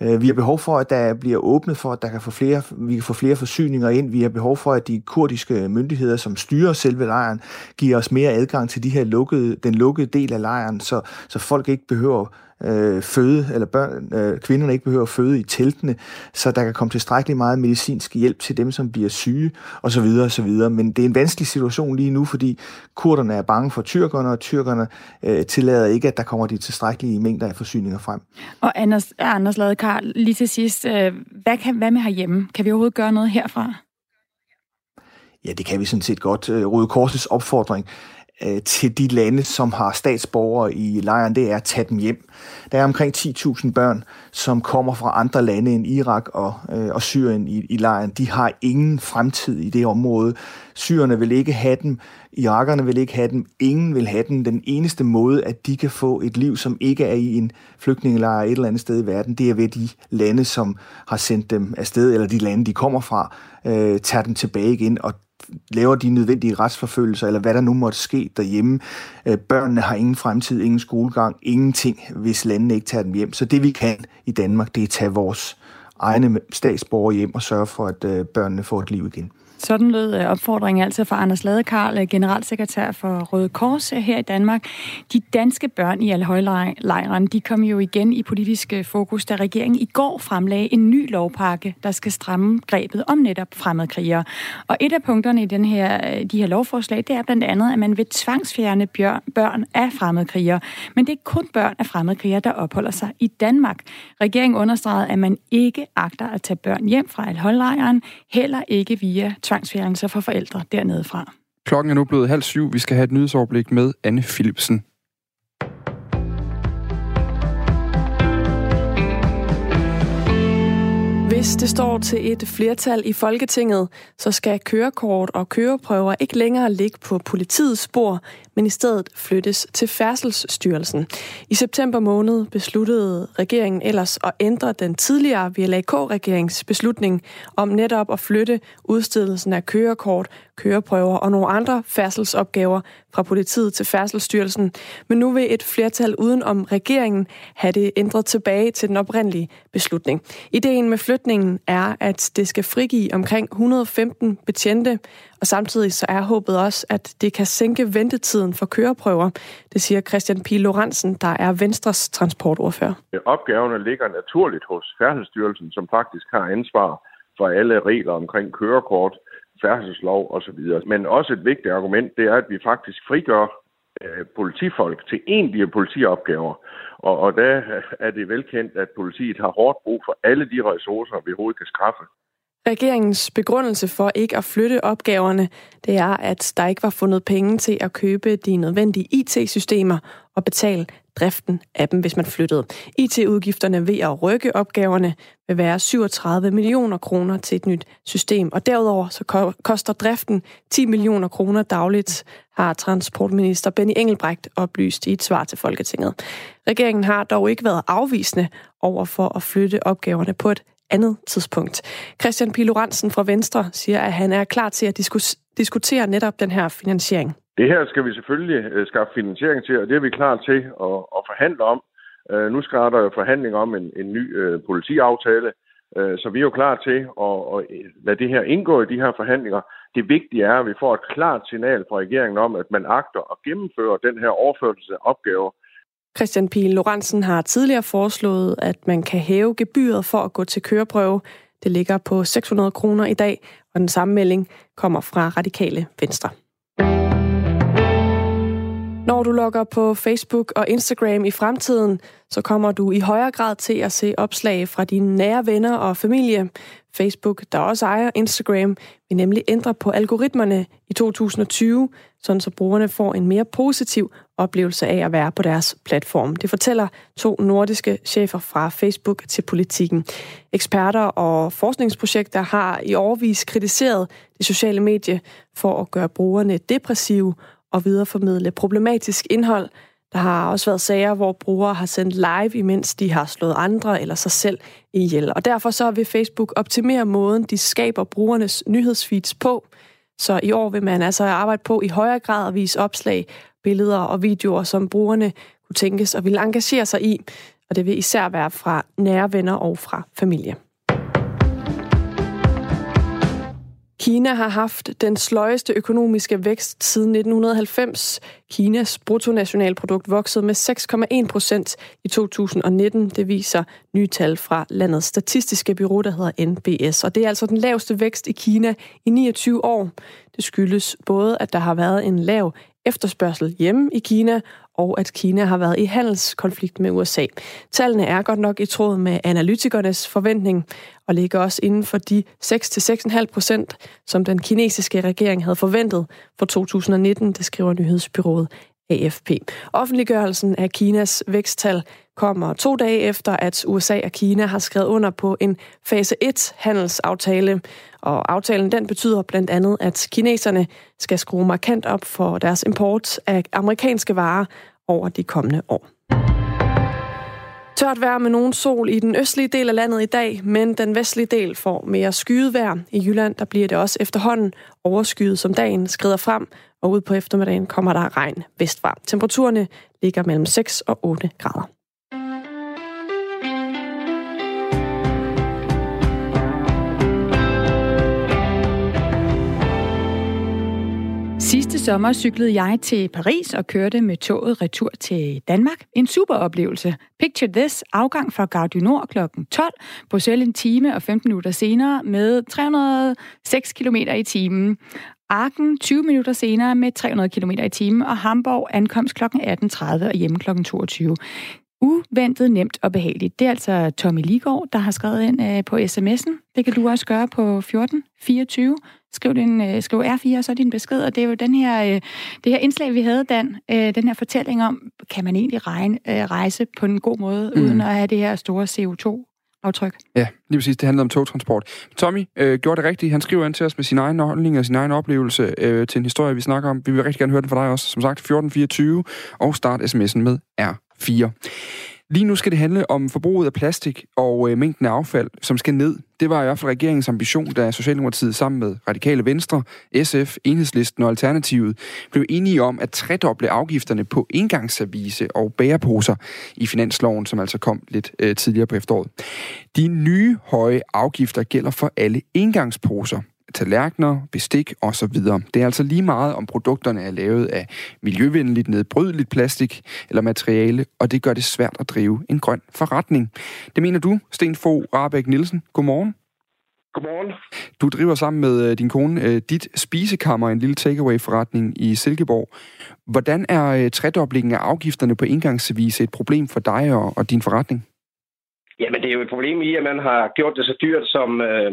Øh, vi har behov for, at der bliver åbnet for, at der kan få flere, vi kan få flere forsyninger ind. Vi har behov for, at de kurdiske myndigheder, som styrer selve lejren, giver os mere adgang til de her lukkede, den lukkede del af lejren, så, så folk ikke behøver øh, føde, eller børn, øh, kvinderne ikke behøver at føde i teltene, så der kan komme tilstrækkeligt meget medicinsk hjælp til dem, som bliver syge, osv. osv. Men det er en vanskelig situation lige nu, fordi kurderne er bange for tyrkerne, og tyrkerne øh, tillader ikke, at der kommer de tilstrækkelige mængder af forsyninger frem. Og Anders, Anders Ladekarl, lige til sidst, øh, hvad, kan, hvad med herhjemme? Kan vi overhovedet gøre noget herfra? Ja, det kan vi sådan set godt. Øh, Røde Korsets opfordring øh, til de lande, som har statsborgere i lejren, det er at tage dem hjem. Der er omkring 10.000 børn, som kommer fra andre lande end Irak og, øh, og Syrien i, i lejren. De har ingen fremtid i det område. Syrerne vil ikke have dem, irakerne vil ikke have dem, ingen vil have dem. Den eneste måde, at de kan få et liv, som ikke er i en flygtningelejr et eller andet sted i verden, det er ved de lande, som har sendt dem afsted, eller de lande, de kommer fra, øh, tager dem tilbage igen, og laver de nødvendige retsforfølgelser, eller hvad der nu måtte ske derhjemme. Øh, børnene har ingen fremtid, ingen skolegang, ingenting, hvis landene ikke tager dem hjem. Så det vi kan i Danmark, det er at tage vores egne statsborgere hjem og sørge for, at øh, børnene får et liv igen. Sådan lød øh, opfordringen altså fra Anders Ladekarl, øh, generalsekretær for Røde Kors øh, her i Danmark. De danske børn i Alhøjlejren, de kom jo igen i politisk fokus, da regeringen i går fremlagde en ny lovpakke, der skal stramme grebet om netop fremmedkrigere. Og et af punkterne i den her, de her lovforslag, det er blandt andet, at man vil tvangsfjerne børn af fremmedkrigere. Men det er kun børn af fremmedkrigere, der opholder sig i Danmark. Regeringen understregede, at man ikke agter at tage børn hjem fra Alhøjlejren, heller ikke via tvangsfjernelser for forældre dernede fra. Klokken er nu blevet halv syv. Vi skal have et nyhedsoverblik med Anne Philipsen. Hvis det står til et flertal i Folketinget, så skal kørekort og køreprøver ikke længere ligge på politiets spor, men i stedet flyttes til Færdselsstyrelsen. I september måned besluttede regeringen ellers at ændre den tidligere VLAK-regerings beslutning om netop at flytte udstedelsen af kørekort, køreprøver og nogle andre færdselsopgaver fra politiet til Færdselsstyrelsen. Men nu vil et flertal uden om regeringen have det ændret tilbage til den oprindelige beslutning. Ideen med flytningen er, at det skal frigive omkring 115 betjente, og samtidig så er håbet også, at det kan sænke ventetiden for køreprøver. Det siger Christian P. Lorentzen, der er Venstres transportordfører. Opgaverne ligger naturligt hos Færdselsstyrelsen, som faktisk har ansvar for alle regler omkring kørekort, færdselslov osv. Men også et vigtigt argument, det er, at vi faktisk frigør øh, politifolk til egentlige politiopgaver. Og, og der er det velkendt, at politiet har hårdt brug for alle de ressourcer, vi overhovedet kan skaffe. Regeringens begrundelse for ikke at flytte opgaverne, det er, at der ikke var fundet penge til at købe de nødvendige IT-systemer og betale driften af dem, hvis man flyttede. IT-udgifterne ved at rykke opgaverne vil være 37 millioner kroner til et nyt system, og derudover så koster driften 10 millioner kroner dagligt, har transportminister Benny Engelbrecht oplyst i et svar til Folketinget. Regeringen har dog ikke været afvisende over for at flytte opgaverne på et andet tidspunkt. Christian Piloransen fra Venstre siger, at han er klar til at diskus- diskutere netop den her finansiering. Det her skal vi selvfølgelig øh, skaffe finansiering til, og det er vi klar til at, at forhandle om. Øh, nu skal der jo forhandling om en, en ny øh, politiaftale, øh, så vi er jo klar til at, at lade det her indgå i de her forhandlinger. Det vigtige er, at vi får et klart signal fra regeringen om, at man agter at gennemføre den her overførelse af opgaver Christian Pihl Lorentzen har tidligere foreslået, at man kan hæve gebyret for at gå til køreprøve. Det ligger på 600 kroner i dag, og den samme melding kommer fra Radikale Venstre. Når du logger på Facebook og Instagram i fremtiden, så kommer du i højere grad til at se opslag fra dine nære venner og familie. Facebook, der også ejer Instagram, vil nemlig ændre på algoritmerne i 2020, sådan så brugerne får en mere positiv oplevelse af at være på deres platform. Det fortæller to nordiske chefer fra Facebook til politikken. Eksperter og forskningsprojekter har i årvis kritiseret det sociale medie for at gøre brugerne depressive og videreformidle problematisk indhold. Der har også været sager, hvor brugere har sendt live, imens de har slået andre eller sig selv ihjel. Og derfor så vil Facebook optimere måden, de skaber brugernes nyhedsfeeds på. Så i år vil man altså arbejde på i højere grad at vise opslag, billeder og videoer, som brugerne kunne tænkes og ville engagere sig i, og det vil især være fra nære venner og fra familie. Kina har haft den sløjeste økonomiske vækst siden 1990. Kinas bruttonationalprodukt voksede med 6,1 procent i 2019. Det viser nye tal fra landets statistiske bureau, der hedder NBS. Og det er altså den laveste vækst i Kina i 29 år. Det skyldes både, at der har været en lav efterspørgsel hjemme i Kina, og at Kina har været i handelskonflikt med USA. Tallene er godt nok i tråd med analytikernes forventning, og ligger også inden for de 6-6,5 procent, som den kinesiske regering havde forventet for 2019, det skriver nyhedsbyrået AFP. Offentliggørelsen af Kinas væksttal kommer to dage efter, at USA og Kina har skrevet under på en fase 1 handelsaftale. Og aftalen den betyder blandt andet, at kineserne skal skrue markant op for deres import af amerikanske varer over de kommende år. Tørt vejr med nogen sol i den østlige del af landet i dag, men den vestlige del får mere skyet vejr. I Jylland der bliver det også efterhånden overskyet, som dagen skrider frem, og ud på eftermiddagen kommer der regn vestfra. Temperaturerne ligger mellem 6 og 8 grader. Sidste sommer cyklede jeg til Paris og kørte med toget retur til Danmark. En super oplevelse. Picture this, afgang fra Gare du Nord kl. 12, Bruxelles en time og 15 minutter senere med 306 km i timen. Arken 20 minutter senere med 300 km i timen, og Hamburg ankomst kl. 18.30 og hjemme kl. 22. Uventet, nemt og behageligt. Det er altså Tommy Ligård, der har skrevet ind øh, på sms'en. Det kan du også gøre på 14 24. Skriv, din, øh, skriv R4, og så din besked. Og det er jo den her, øh, det her indslag, vi havde, Dan. Den her fortælling om, kan man egentlig regne, rejse på en god måde, mm. uden at have det her store CO2 aftryk. Ja, lige præcis. Det handler om togtransport. Tommy øh, gjorde det rigtigt. Han skriver ind til os med sin egen holdning og sin egen oplevelse øh, til en historie, vi snakker om. Vi vil rigtig gerne høre den fra dig også. Som sagt, 1424 og start sms'en med R4. Lige nu skal det handle om forbruget af plastik og øh, mængden af affald, som skal ned. Det var i hvert fald regeringens ambition, da Socialdemokratiet sammen med Radikale Venstre, SF, Enhedslisten og Alternativet blev enige om at tredoble afgifterne på engangsservice og bæreposer i finansloven, som altså kom lidt øh, tidligere på efteråret. De nye høje afgifter gælder for alle engangsposer, tallerkener, bestik osv. Det er altså lige meget, om produkterne er lavet af miljøvenligt, nedbrydeligt plastik eller materiale, og det gør det svært at drive en grøn forretning. Det mener du, Sten Fogh Rabeck Nielsen. Godmorgen. Godmorgen. Du driver sammen med øh, din kone øh, dit spisekammer, en lille takeaway-forretning i Silkeborg. Hvordan er øh, tredoblingen af afgifterne på indgangsservice et problem for dig og, og din forretning? Jamen, det er jo et problem i, at man har gjort det så dyrt, som, øh,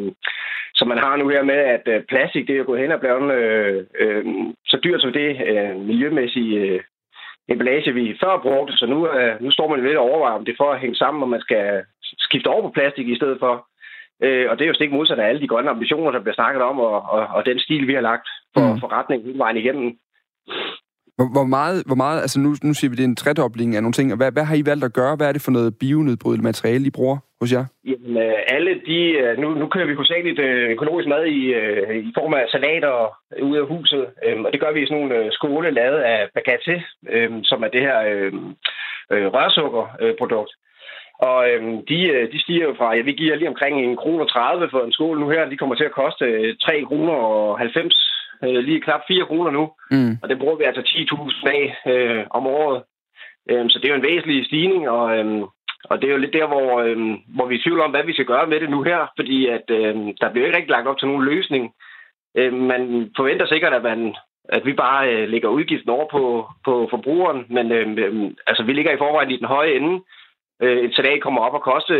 som man har nu her med, at øh, plastik det er gået hen og blevet øh, øh, så dyrt som det øh, miljømæssige øh, emballage, vi før brugte. Så nu, øh, nu står man lidt og overvejer, om det for at hænge sammen, og man skal skifte over på plastik i stedet for. Øh, og det er jo stik modsat af alle de grønne ambitioner, der bliver snakket om, og, og, og den stil, vi har lagt for mm. forretningen hele vejen igennem. Hvor, meget, hvor meget, altså nu, nu siger vi, det er en tredobling af nogle ting, og hvad, hvad har I valgt at gøre? Hvad er det for noget bionedbrydeligt materiale, I bruger hos jer? Jamen, øh, alle de, øh, nu, nu kører vi hovedsageligt øh, økologisk mad i, i form af salater ud af huset, øhm, og det gør vi i sådan nogle skåle lavet af baguette, øhm, som er det her rørsukkerprodukt. Og øhm, de, de stiger jo fra, ja, vi giver lige omkring en krone 30 for en skål nu her. De kommer til at koste 3 kroner og 90 øh, lige knap 4 kroner nu, mm. og det bruger vi altså 10.000 af øh, om året. Øh, så det er jo en væsentlig stigning, og, og det er jo lidt der, hvor, øh, hvor vi er i tvivl om, hvad vi skal gøre med det nu her, fordi at, øh, der bliver ikke rigtig lagt op til nogen løsning. Øh, man forventer sikkert, at man at vi bare øh, lægger udgiften over på, på forbrugeren, men øh, øh, altså, vi ligger i forvejen i den høje ende. Øh, et salat kommer op og koste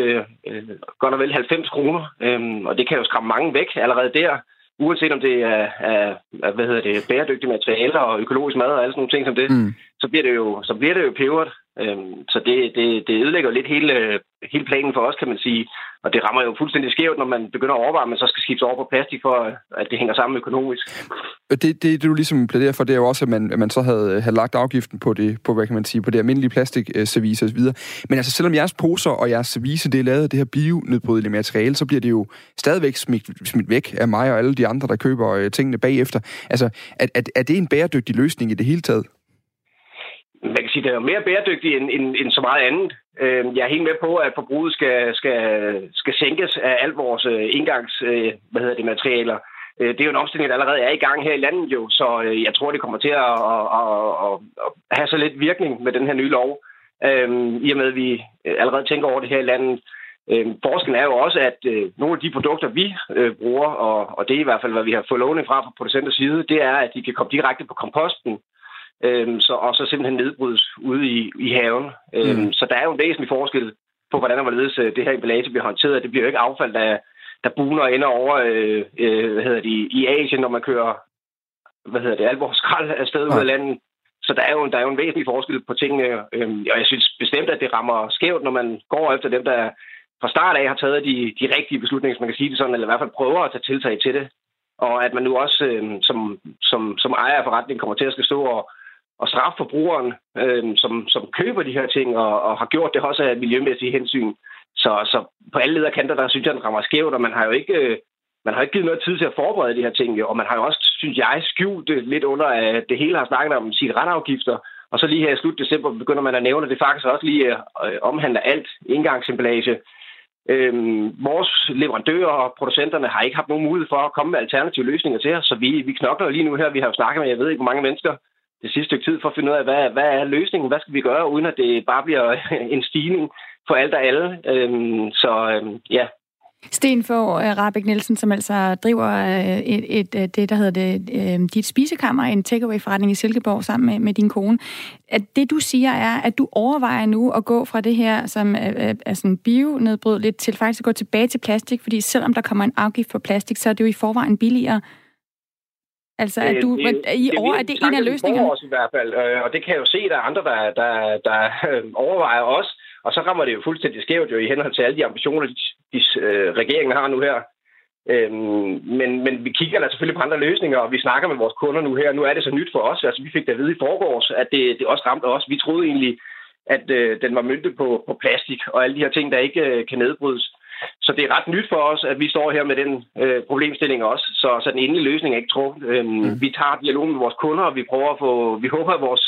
øh, godt og vel 90 kroner, øh, og det kan jo skræmme mange væk allerede der uanset om det er, er, er hvad hedder det, bæredygtige materialer og økologisk mad og alle sådan nogle ting som det, mm. så bliver det jo, så bliver det jo peberet. Øhm, så det, det, det ødelægger lidt hele, hele planen for os, kan man sige. Og det rammer jo fuldstændig skævt, når man begynder at overveje, at man så skal skifte over på plastik, for at det hænger sammen økonomisk. Det, det, det du ligesom plæderer for, det er jo også, at man, at man så havde, havde lagt afgiften på det, på, hvad kan man sige, på det almindelige plastikservice osv. Men altså, selvom jeres poser og jeres service, det er lavet af det her bionedbrydelige materiale, så bliver det jo stadigvæk smidt, smidt væk af mig og alle de andre, der køber øh, tingene bagefter. Altså, er, er, er det en bæredygtig løsning i det hele taget? Man kan sige, det er mere bæredygtigt end, end, end så meget andet. Øh, jeg er helt med på, at forbruget skal, skal, skal sænkes af alt vores øh, indgangs, øh, hvad hedder det, materialer. Øh, det er jo en omstilling, der allerede er i gang her i landet jo, så øh, jeg tror, det kommer til at, at, at, at have så lidt virkning med den her nye lov, øh, i og med, at vi øh, allerede tænker over det her i landet. Øh, forskellen er jo også, at øh, nogle af de produkter, vi øh, bruger, og, og det er i hvert fald, hvad vi har fået lovning fra fra producenters side, det er, at de kan komme direkte på komposten, øh, så, og så simpelthen nedbrydes ude i, i haven. Øh, mm. Så der er jo en væsentlig forskel på, hvordan og hvorledes øh, det her emballage bliver håndteret. Det bliver jo ikke affald, der, der buner ender over øh, øh, hvad hedder det, i Asien, når man kører hvad hedder det, alvor skrald afsted ud af landet. Så der er, jo, der er jo en væsentlig forskel på tingene, øh, og jeg synes bestemt, at det rammer skævt, når man går efter dem, der fra start af har taget de, de rigtige beslutninger, hvis man kan sige det sådan, eller i hvert fald prøver at tage tiltag til det. Og at man nu også øh, som, som, som ejer af forretningen kommer til at skal stå og, og straffe forbrugeren, øh, som, som køber de her ting og, og har gjort det også af miljømæssige hensyn. Så, så på alle lederkanter, der synes jeg, den rammer skævt, og man har jo ikke, øh, man har ikke givet noget tid til at forberede de her ting, og man har jo også, synes jeg, skjult det lidt under, at det hele har snakket om cigaretafgifter, og så lige her i slut december begynder man at nævne, at det faktisk også lige øh, øh omhandler alt indgangsemballage. Øhm, vores leverandører og producenterne har ikke haft nogen mulighed for at komme med alternative løsninger til os, så vi, vi knokler lige nu her. Vi har jo snakket med, jeg ved ikke, hvor mange mennesker det sidste stykke tid for at finde ud af, hvad, hvad er løsningen, hvad skal vi gøre, uden at det bare bliver en stigning for alt og alle. Øhm, så øhm, ja, Sten for øh, Rabeck Nielsen, som altså driver øh, et, et, et, det, der hedder det, dit spisekammer, en takeaway-forretning i Silkeborg sammen med, med din kone. At det, du siger, er, at du overvejer nu at gå fra det her, som er, er sådan bio-nedbrydeligt, til faktisk at gå tilbage til plastik, fordi selvom der kommer en afgift på plastik, så er det jo i forvejen billigere. Altså, at du, det, det, i år er det en af løsningerne? i hvert fald, og det kan jeg jo se, at der er andre, der, der, der overvejer også. Og så rammer det jo fuldstændig skævt jo i henhold til alle de ambitioner, de, de, øh, regeringen har nu her. Øhm, men, men vi kigger da selvfølgelig på andre løsninger, og vi snakker med vores kunder nu her. Nu er det så nyt for os. Altså, vi fik da at vide i forgårs, at det, det også ramte os. Vi troede egentlig, at øh, den var myntet på, på plastik og alle de her ting, der ikke øh, kan nedbrydes. Så det er ret nyt for os, at vi står her med den øh, problemstilling også. Så, så den endelige løsning er ikke truffet. Øhm, mm. Vi tager dialogen med vores kunder, og vi prøver at få, vi håber, at vores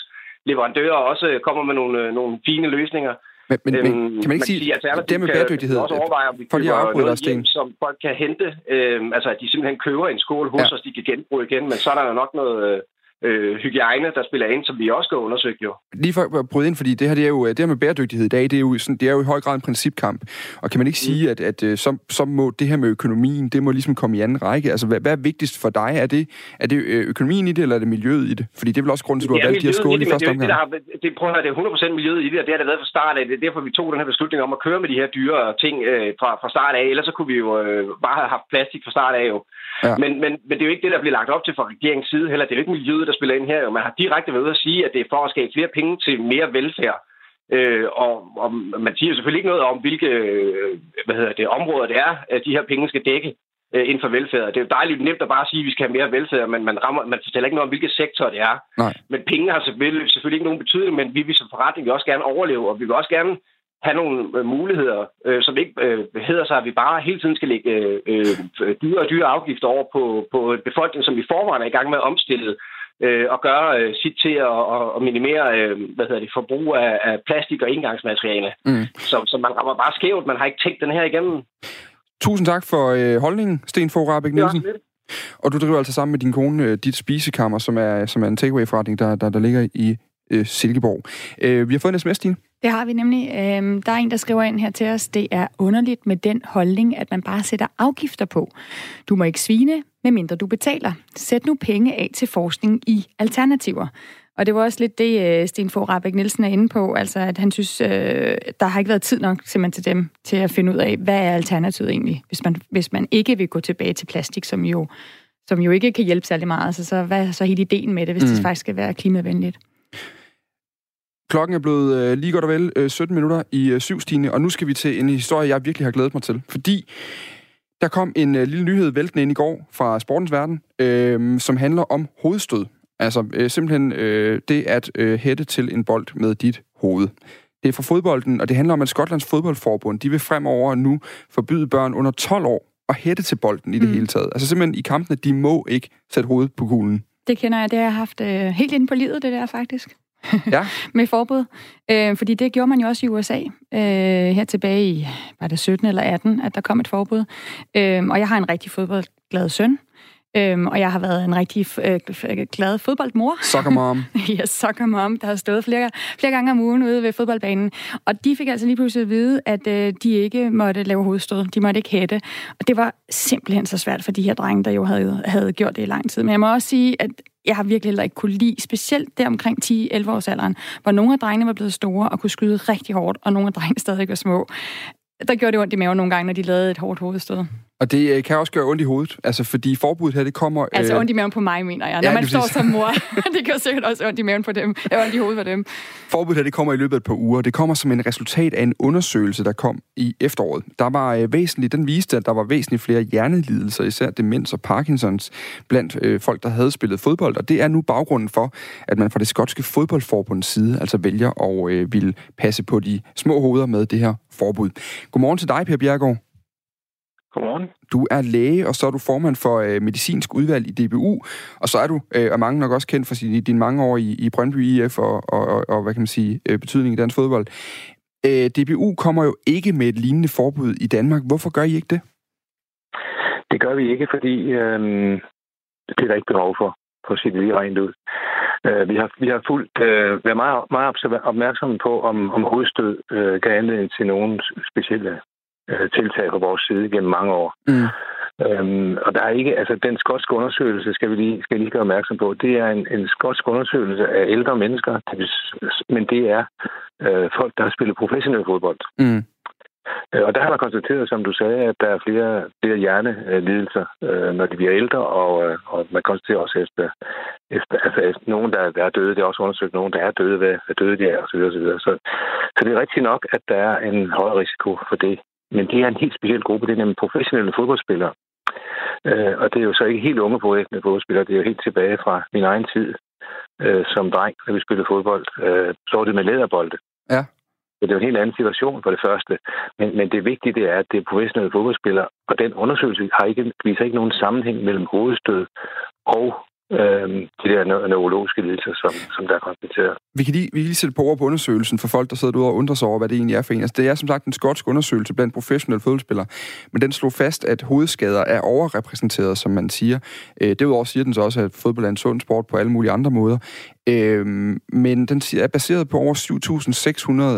leverandører også kommer med nogle, øh, nogle fine løsninger. Men, men, øhm, kan man ikke sige, sige at det med bæredygtighed, også overveje, om vi for lige at dig, hjem, som folk kan hente, øhm, altså at de simpelthen køber en skål hos ja. os, de kan genbruge igen, men så er der nok noget, øh, øh, hygiejne, der spiller ind, som vi også skal undersøge jo. Lige for at bryde ind, fordi det her, det er jo, det her med bæredygtighed i dag, det er, jo sådan, det er jo i høj grad en principkamp. Og kan man ikke mm. sige, at, at øh, så, så må det her med økonomien, det må ligesom komme i anden række? Altså, hvad, hvad er vigtigst for dig? Er det, er det øh, økonomien i det, eller er det miljøet i det? Fordi det er vel også grunden til, at du har valgt de her skåle i første omgang. Det, det, det, prøv at det er 100% miljøet i det, og det har det været fra start af. Det er derfor, vi tog den her beslutning om at køre med de her dyre ting øh, fra, fra start af. Ellers så kunne vi jo øh, bare have haft plastik fra start af jo. Ja. Men, men, men det er jo ikke det, der bliver lagt op til fra regeringens side heller. Det er jo ikke miljøet, der spiller ind her. Man har direkte været ude at sige, at det er for at skabe flere penge til mere velfærd. Øh, og, og man siger selvfølgelig ikke noget om, hvilke øh, hvad hedder det, områder det er, at de her penge skal dække øh, inden for velfærd. Det er jo dejligt nemt at bare sige, at vi skal have mere velfærd, men man, rammer, man fortæller ikke noget om, hvilke sektor det er. Nej. Men penge har selvfølgelig, selvfølgelig ikke nogen betydning, men vi vil som forretning vil også gerne overleve, og vi vil også gerne have nogle øh, muligheder, øh, som ikke øh, hedder sig, at vi bare hele tiden skal lægge øh, øh, dyre og dyre afgifter over på, på befolkningen, som i forvejen er i gang med at omstille øh, og gøre øh, sit til at, at minimere øh, hvad hedder det, forbrug af, af plastik og indgangsmateriale. Mm. Så, så man rammer bare skævt. Man har ikke tænkt den her igennem. Tusind tak for øh, holdningen, Sten Fogh Rabeck Nielsen. Ja, og du driver altså sammen med din kone øh, dit spisekammer, som er, som er en takeaway-forretning, der, der, der ligger i øh, Silkeborg. Øh, vi har fået en sms, Stine. Det har vi nemlig. Øh, der er en, der skriver ind her til os, det er underligt med den holdning, at man bare sætter afgifter på. Du må ikke svine, medmindre du betaler. Sæt nu penge af til forskning i alternativer. Og det var også lidt det, øh, Sten Fogh Rabeck Nielsen er inde på, altså at han synes, øh, der har ikke været tid nok simpelthen til dem til at finde ud af, hvad er alternativet egentlig, hvis man, hvis man ikke vil gå tilbage til plastik, som jo, som jo ikke kan hjælpe særlig meget. Altså, så hvad er så hele ideen med det, hvis mm. det faktisk skal være klimavenligt? Klokken er blevet øh, lige godt og vel øh, 17 minutter i øh, syv stine, og nu skal vi til en historie, jeg virkelig har glædet mig til. Fordi der kom en øh, lille nyhed væltende ind i går fra sportens verden, øh, som handler om hovedstød. Altså øh, simpelthen øh, det at øh, hætte til en bold med dit hoved. Det er fra fodbolden, og det handler om, at Skotlands fodboldforbund, de vil fremover nu forbyde børn under 12 år at hætte til bolden i det mm. hele taget. Altså simpelthen i kampene, de må ikke sætte hovedet på kuglen. Det kender jeg, det har jeg haft øh, helt ind på livet, det der faktisk. Ja. med forbud. Øh, fordi det gjorde man jo også i USA øh, her tilbage i, var det 17 eller 18, at der kom et forbud. Øh, og jeg har en rigtig fodboldglad søn, Øhm, og jeg har været en rigtig øh, glad fodboldmor. Soccer mom. ja, soccer mom, der har stået flere, flere gange om ugen ude ved fodboldbanen. Og de fik altså lige pludselig at vide, at øh, de ikke måtte lave hovedstød. De måtte ikke hætte. Og det var simpelthen så svært for de her drenge, der jo havde, havde gjort det i lang tid. Men jeg må også sige, at jeg har virkelig heller ikke kunne lide, specielt der omkring 10-11 års alderen, hvor nogle af drengene var blevet store og kunne skyde rigtig hårdt, og nogle af drengene stadig var små. Der gjorde det ondt i maven nogle gange, når de lavede et hårdt hovedstød. Og det øh, kan også gøre ondt i hovedet, altså fordi forbuddet her, det kommer... Altså øh... ondt i maven på mig, mener jeg. Når ja, man står som mor, det gør sikkert også ondt i maven på dem. Ja, ondt i hovedet på dem. Forbuddet her, det kommer i løbet af et par uger. Det kommer som en resultat af en undersøgelse, der kom i efteråret. Der var øh, væsentligt, den viste, at der var væsentligt flere hjernelidelser, især demens og Parkinsons, blandt øh, folk, der havde spillet fodbold. Og det er nu baggrunden for, at man fra det skotske fodboldforbunds side altså vælger at øh, ville passe på de små hoveder med det her forbud. Godmorgen til dig, Per Bjergård. Godmorgen. Du er læge, og så er du formand for øh, medicinsk udvalg i DBU, og så er du, øh, og mange nok også kendt for sin, din mange år i, i Brøndby IF og, og, og, og, hvad kan man sige, øh, betydning i dansk fodbold. Øh, DBU kommer jo ikke med et lignende forbud i Danmark. Hvorfor gør I ikke det? Det gør vi ikke, fordi øh, det er der ikke behov for, for at sige det lige rent ud. Øh, vi har, vi har fuldt øh, været meget, meget opmærksomme på, om, om hovedstød øh, gav anledning til nogle specielle øh, tiltag på vores side gennem mange år. Mm. Øhm, og der er ikke, altså den skotske undersøgelse, skal vi lige, skal lige gøre opmærksom på, det er en, en skotsk undersøgelse af ældre mennesker, men det er øh, folk, der har spillet professionel fodbold. Mm. Øh, og der har man konstateret, som du sagde, at der er flere, flere hjernelidelser, øh, når de bliver ældre, og, øh, og man konstaterer også efter, efter altså efter nogen, der, er døde, det er også undersøgt nogen, der er døde, hvad, hvad døde de er, osv. Så, så, så det er rigtigt nok, at der er en høj risiko for det. Men det er en helt speciel gruppe, det er nemlig professionelle fodboldspillere. Øh, og det er jo så ikke helt unge professionelle fodboldspillere, det er jo helt tilbage fra min egen tid øh, som dreng, når vi spillede fodbold. Øh, så var det med læderbolde. Ja. Så det er jo en helt anden situation for det første. Men, men det vigtige det er, at det er professionelle fodboldspillere, og den undersøgelse har ikke, viser ikke nogen sammenhæng mellem hovedstød og øh, de der neurologiske lidelser, som, som der er konstateret. Vi kan, lige, vi kan lige sætte på ord på undersøgelsen for folk, der sidder derude og undrer sig over, hvad det egentlig er for en. Altså, det er som sagt en skotsk undersøgelse blandt professionelle fodboldspillere, men den slog fast, at hovedskader er overrepræsenteret, som man siger. Øh, derudover siger den så også, at fodbold er en sund sport på alle mulige andre måder. Øh, men den er baseret på over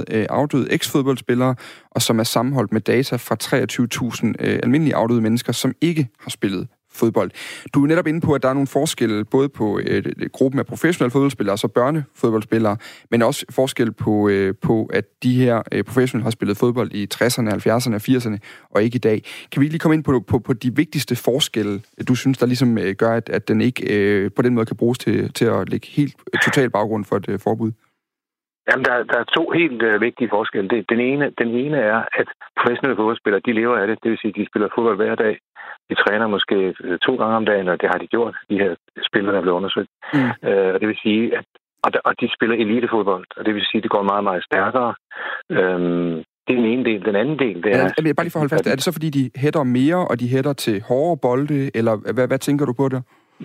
7.600 øh, afdøde eks-fodboldspillere, og som er sammenholdt med data fra 23.000 øh, almindelige afdøde mennesker, som ikke har spillet fodbold. Du er netop inde på, at der er nogle forskelle både på øh, gruppen af professionelle fodboldspillere, altså børnefodboldspillere, men også forskel på, øh, på at de her øh, professionelle har spillet fodbold i 60'erne, 70'erne og 80'erne, og ikke i dag. Kan vi lige komme ind på, på, på de vigtigste forskelle, du synes, der ligesom øh, gør, at, at den ikke øh, på den måde kan bruges til, til at lægge helt øh, total baggrund for et øh, forbud? Jamen, der, der er to helt øh, vigtige forskelle. Det, den, ene, den ene er, at professionelle fodboldspillere, de lever af det. Det vil sige, at de spiller fodbold hver dag. De træner måske øh, to gange om dagen, og det har de gjort, de her spillere, der er blevet undersøgt. Mm. Øh, og det vil sige, at og, der, og de spiller elitefodbold, og det vil sige, at det går meget, meget stærkere. Øhm, det er den ene del. Den anden del, det er... Ja, jeg bare lige for at holde fast. Er det så, fordi de hætter mere, og de hætter til hårdere bolde, eller hvad, hvad tænker du på det?